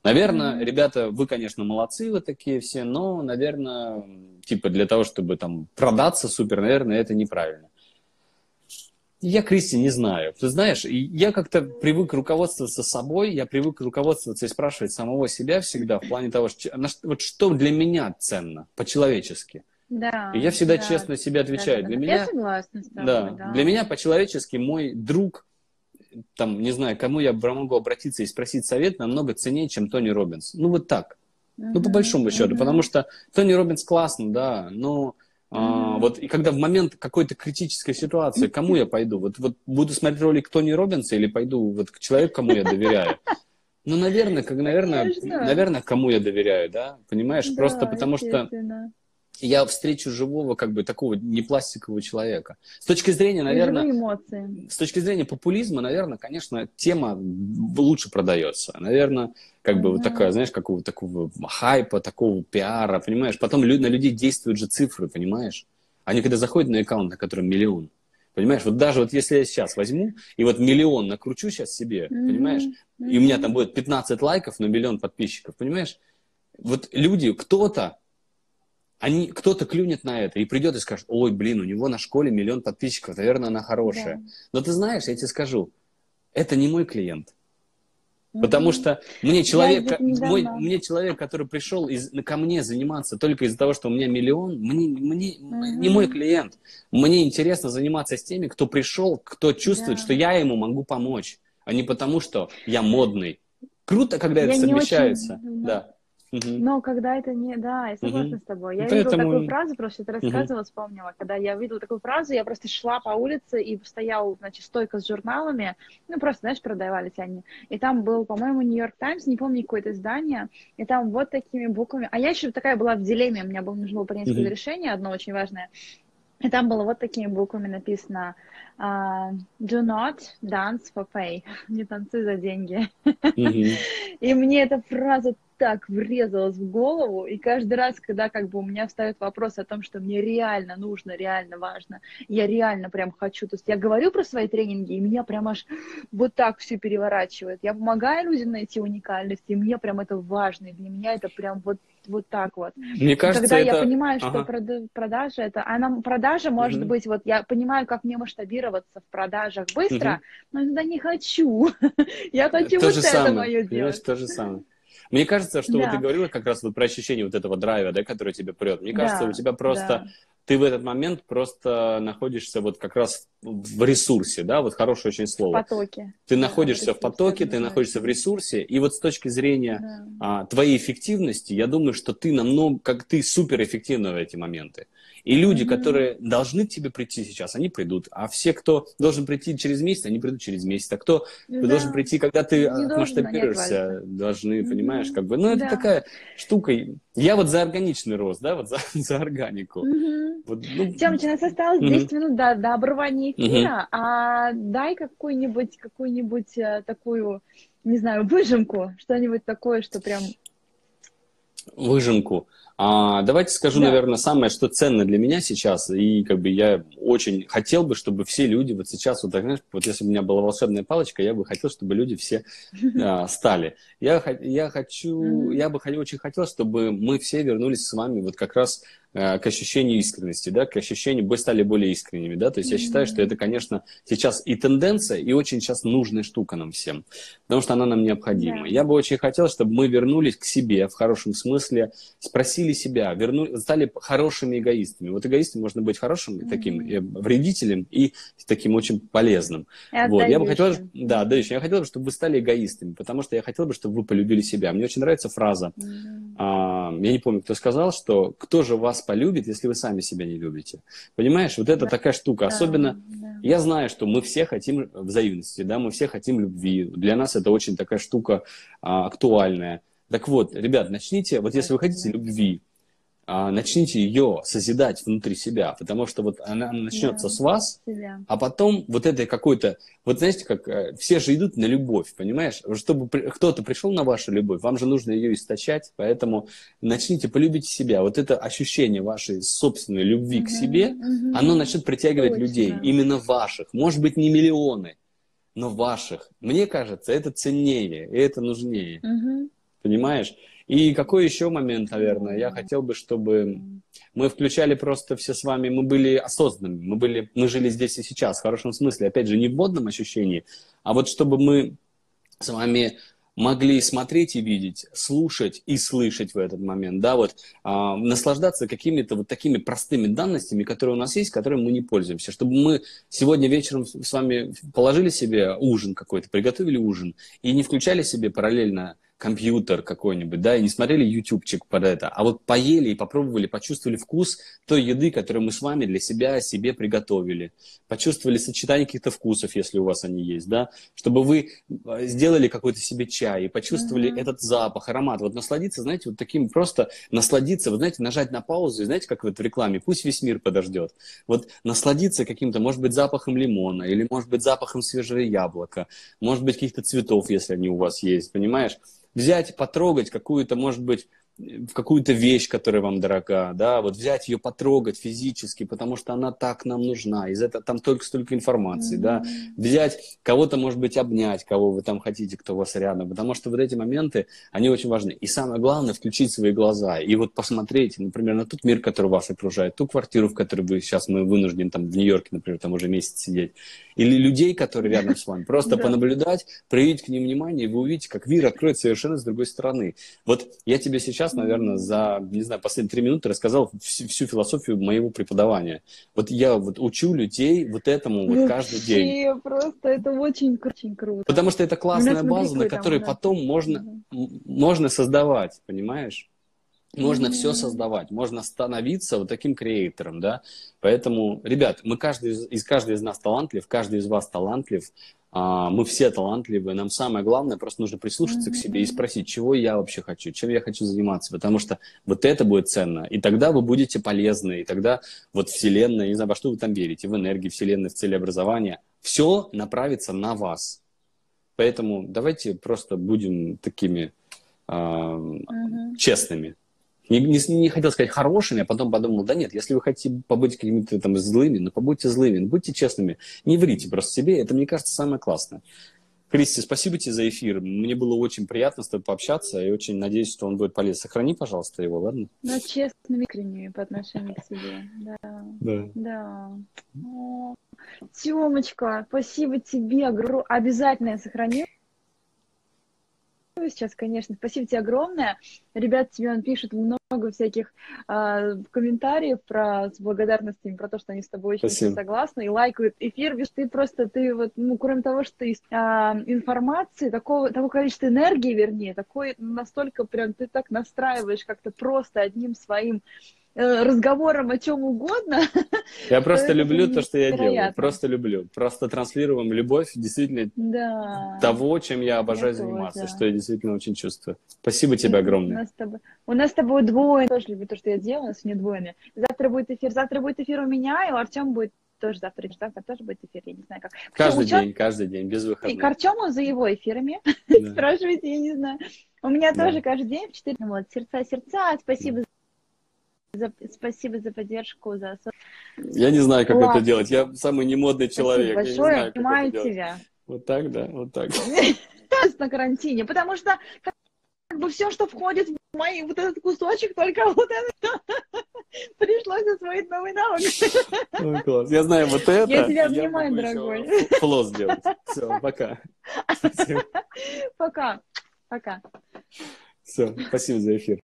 наверное, ребята, вы, конечно, молодцы, вы такие все, но, наверное, типа для того, чтобы там продаться супер, наверное, это неправильно. Я, Кристи, не знаю. Ты знаешь, я как-то привык руководствоваться собой, я привык руководствоваться и спрашивать самого себя всегда в плане того, что, вот что для меня ценно по-человечески. Да, И я всегда да, честно себе отвечаю. да, Для да. меня, Я согласна с тобой, да, да. для меня по-человечески мой друг, там, не знаю, кому я могу обратиться и спросить совет, намного ценнее, чем Тони Робинс. Ну, вот так. Ну, по большому счету. мгм. Потому что Тони Робинс классно, да, но а, Мгм. вот и когда в момент какой-то критической ситуации, кому я пойду? Вот, вот буду смотреть ролик Тони Робинса или пойду вот к человеку, кому я доверяю? Ну, наверное, как, наверное, наверное, кому я доверяю, да? Понимаешь? Просто Да, потому что. Я встречу живого, как бы, такого не пластикового человека. С точки зрения, наверное, живые эмоции. с точки зрения популизма, наверное, конечно, тема лучше продается. Наверное, как бы вот такая, знаешь, какого такого хайпа, такого пиара, понимаешь? Потом на людей действуют же цифры, понимаешь? Они когда заходят на аккаунт, на котором миллион, понимаешь? Вот даже вот если я сейчас возьму и вот миллион накручу сейчас себе, Мгм. понимаешь? И у меня там будет 15 лайков, но миллион подписчиков, понимаешь? Вот люди, кто-то, они, кто-то клюнет на это и придет и скажет, ой, блин, у него на школе миллион подписчиков, наверное, она хорошая. Да. Но ты знаешь, я тебе скажу, это не мой клиент. Потому что мне человек, мой, мне человек, который пришел из, ко мне заниматься только из-за того, что у меня миллион, мне, мне Мгм. не мой клиент. Мне интересно заниматься с теми, кто пришел, кто чувствует, Да. что я ему могу помочь, а не потому, что я модный. Круто, когда Я это совмещается. очень- Да. Мгм. Но когда это не... Да, я согласна Мгм. с тобой. Я Поэтому- видела такую фразу, просто ты Мгм. рассказывала, вспомнила. Когда я видела такую фразу, я просто шла по улице и стояла, значит, стойка с журналами. Ну, просто, знаешь, продавались они. И там был, по-моему, Нью-Йорк Таймс, не помню, какое-то издание. И там вот такими буквами... А я еще такая была в дилемме, у меня было, нужно было принять какое-то решение, одно очень важное. И там было вот такими буквами написано а, «Do not dance for pay». (laughs) Не танцуй за деньги. Мгм. (laughs) И мне эта фраза так врезалась в голову, и каждый раз, когда как бы у меня встает вопрос о том, что мне реально нужно, реально важно, я реально прям хочу, то есть я говорю про свои тренинги, и меня прям аж вот так все переворачивает. Я помогаю людям найти уникальность, и мне прям это важно, и для меня это прям вот, вот так вот. Мне кажется, когда это... я понимаю, что Ага. прода- продажа это, она продажа может Мгм. быть, вот я понимаю, как мне масштабироваться в продажах быстро, Мгм. но иногда не хочу. (laughs) Я хочу то вот же это самое, мое делать. то же самое. Мне кажется, что вот Да. ты говорила как раз вот про ощущение вот этого драйва, да, который тебя прет. Мне кажется, Да, у тебя просто. Ты в этот момент просто находишься вот как раз в ресурсе, да, вот хорошее очень в слово. потоке. Ты Да, находишься в потоке, ты находишься в ресурсе, и вот с точки зрения Да. а, твоей эффективности, я думаю, что ты намного, как ты суперэффективна в эти моменты. И люди, Мгм. которые должны к тебе прийти сейчас, они придут. А все, кто должен прийти через месяц, они придут через месяц. А кто Да. должен прийти, когда ты а, масштабируешься, должны, Мгм. понимаешь, как бы. Ну, это Да. такая штука. Я вот за органичный рост, да, вот за, (laughs) за органику. Мгм. Вот, ну, Тёмыч, у нас осталось Мгм. 10 минут до, до обрывания эфира, а дай какую-нибудь, какую-нибудь э, такую, не знаю, выжимку, что-нибудь такое, что прям... выжимку. А, давайте скажу, Да. наверное, самое, что ценно для меня сейчас, и как бы я очень хотел бы, чтобы все люди вот сейчас, вот, знаешь, вот если бы у меня была волшебная палочка, я бы хотел, чтобы люди все (laughs) а, стали. Я, я хочу, я бы очень хотел, чтобы мы все вернулись с вами вот как раз к ощущению искренности, да, к ощущению, мы стали более искренними, да, то есть я считаю, что это, конечно, сейчас и тенденция, и очень сейчас нужная штука нам всем, потому что она нам необходима. Да. Я бы очень хотел, чтобы мы вернулись к себе в хорошем смысле, спросили себя, верну, стали хорошими эгоистами. Вот эгоистом можно быть хорошим Мгм. таким э, вредителем и таким очень полезным. и Вот, я бы хотел, отдающим. да, да, я хотел бы, чтобы вы стали эгоистами, потому что я хотел бы, чтобы вы полюбили себя. Мне очень нравится фраза, Мгм. а, я не помню, кто сказал, что кто же вас полюбит, если вы сами себя не любите. Понимаешь, вот это Да. такая штука. Особенно, да. я знаю, что мы все хотим взаимности, да, мы все хотим любви. Для нас это очень такая штука а, актуальная. Так вот, ребят, начните, вот если вы хотите любви, начните ее созидать внутри себя, потому что вот она начнется Да. с вас, Себя. а потом вот этой какой-то, вот знаете, как э, все же идут на любовь, понимаешь? Чтобы при- кто-то пришел на вашу любовь, вам же нужно ее источать, поэтому начните полюбить себя. Вот это ощущение вашей собственной любви к Мгм, себе, мгм. оно начнет притягивать Точно. людей, именно ваших. Может быть, не миллионы, но ваших. Мне кажется, это ценнее, и это нужнее. Мгм. Понимаешь? И какой еще момент, наверное? Я хотел бы, чтобы мы включали просто все с вами, мы были осознанными, мы, были, мы жили здесь и сейчас, в хорошем смысле. Опять же, не в модном ощущении, а вот чтобы мы с вами могли смотреть и видеть, слушать и слышать в этот момент, да, вот а, наслаждаться какими-то вот такими простыми данностями, которые у нас есть, которыми мы не пользуемся, чтобы мы сегодня вечером с вами положили себе ужин какой-то, приготовили ужин и не включали себе параллельно компьютер какой-нибудь, да, и не смотрели ютубчик под это, а вот поели и попробовали, почувствовали вкус той еды, которую мы с вами для себя себе приготовили, почувствовали сочетание каких-то вкусов, если у вас они есть, да, чтобы вы э, сделали какой-то себе чай и почувствовали mm-hmm. этот запах, аромат, вот насладиться, знаете, вот таким просто насладиться, вы знаете, нажать на паузу, и знаете, как вот в рекламе, пусть весь мир подождет, вот насладиться каким-то, может быть, запахом лимона, или может быть, запахом свежего яблока, может быть, каких-то цветов, если они у вас есть, понимаешь? Взять, потрогать какую-то, может быть, в какую-то вещь, которая вам дорога, да, вот взять ее, потрогать физически, потому что она так нам нужна, из этого там только столько информации, mm-hmm. да, взять кого-то, может быть, обнять, кого вы там хотите, кто у вас рядом, потому что вот эти моменты, они очень важны. И самое главное, включить свои глаза и вот посмотреть, например, на тот мир, который вас окружает, ту квартиру, в которой вы сейчас, мы вынуждены там в Нью-Йорке, например, там уже месяц сидеть, или людей, которые рядом с вами, просто понаблюдать, проявить к ним внимание, и вы увидите, как мир откроет совершенно с другой стороны. Вот я тебе сейчас сейчас, наверное, за, не знаю, последние три минуты рассказал всю, всю философию моего преподавания. Вот я вот учу людей вот этому вот каждый день. просто это очень, очень круто. Потому что это классная база, на которой там, потом да. можно, можно создавать, понимаешь? Можно mm-hmm. все создавать, можно становиться вот таким креатором, да. Поэтому, ребят, мы каждый из, из каждый из нас талантлив, каждый из вас талантлив. А, мы все талантливые, нам самое главное, просто нужно прислушаться mm-hmm. к себе и спросить, чего я вообще хочу, чем я хочу заниматься, потому что вот это будет ценно, и тогда вы будете полезны, и тогда вот Вселенная, не знаю, во что вы там верите, в энергии Вселенной, в целеобразование, все направится на вас. Поэтому давайте просто будем такими э, mm-hmm. честными. Не, не, не хотел сказать хорошими, а потом подумал, да нет, если вы хотите побыть какими-то там злыми, ну побудьте злыми, ну, будьте честными, не врите просто себе, это, мне кажется, самое классное. Кристи, спасибо тебе за эфир. Мне было очень приятно с тобой пообщаться и очень надеюсь, что он будет полезен. Сохрани, пожалуйста, его, ладно? Ну, честно, искренне по отношению к себе. Да. Да. Да. О, Тёмочка, спасибо тебе. Обязательно я сохраню сейчас, конечно. Спасибо тебе огромное. Ребят тебе он пишет много всяких э, комментариев про с благодарностями, про то, что они с тобой очень Спасибо. согласны и лайкают эфир. Видишь, ты просто, ты вот, ну, кроме того, что ты э, информации, такого, того количества энергии, вернее, такой настолько прям ты так настраиваешь как-то просто одним своим разговором о чем угодно. Я (laughs) просто люблю то, что я делаю. Просто люблю. Просто транслирую вам любовь действительно да. того, чем я обожаю я заниматься, тоже. что я действительно очень чувствую. Спасибо тебе огромное. У нас с тобой, у нас с тобой двое. Тоже люблю то, что я делаю, у нас не двойные. Завтра будет эфир. Завтра будет эфир у меня, и у Артема будет тоже завтра, завтра тоже будет эфир, я не знаю как. Каждый Все, день, каждый день, без выходных. И к Артему за его эфирами (laughs) спрашивайте, я не знаю. У меня тоже каждый день в 4. Вот, сердца-сердца, спасибо за, спасибо за поддержку, за... Я не знаю, как Ладно. это делать. Я самый немодный человек. Спасибо большое, я знаю, понимаю тебя. Вот так, да, вот так. (laughs) на карантине, потому что как бы все, что входит в мои вот этот кусочек, только вот это (laughs) пришлось освоить новый навык. Ой, (laughs) класс. Я знаю вот это. Я тебя обнимаю, дорогой. Фло сделать. Все, пока. Пока. Пока. Все, спасибо за эфир.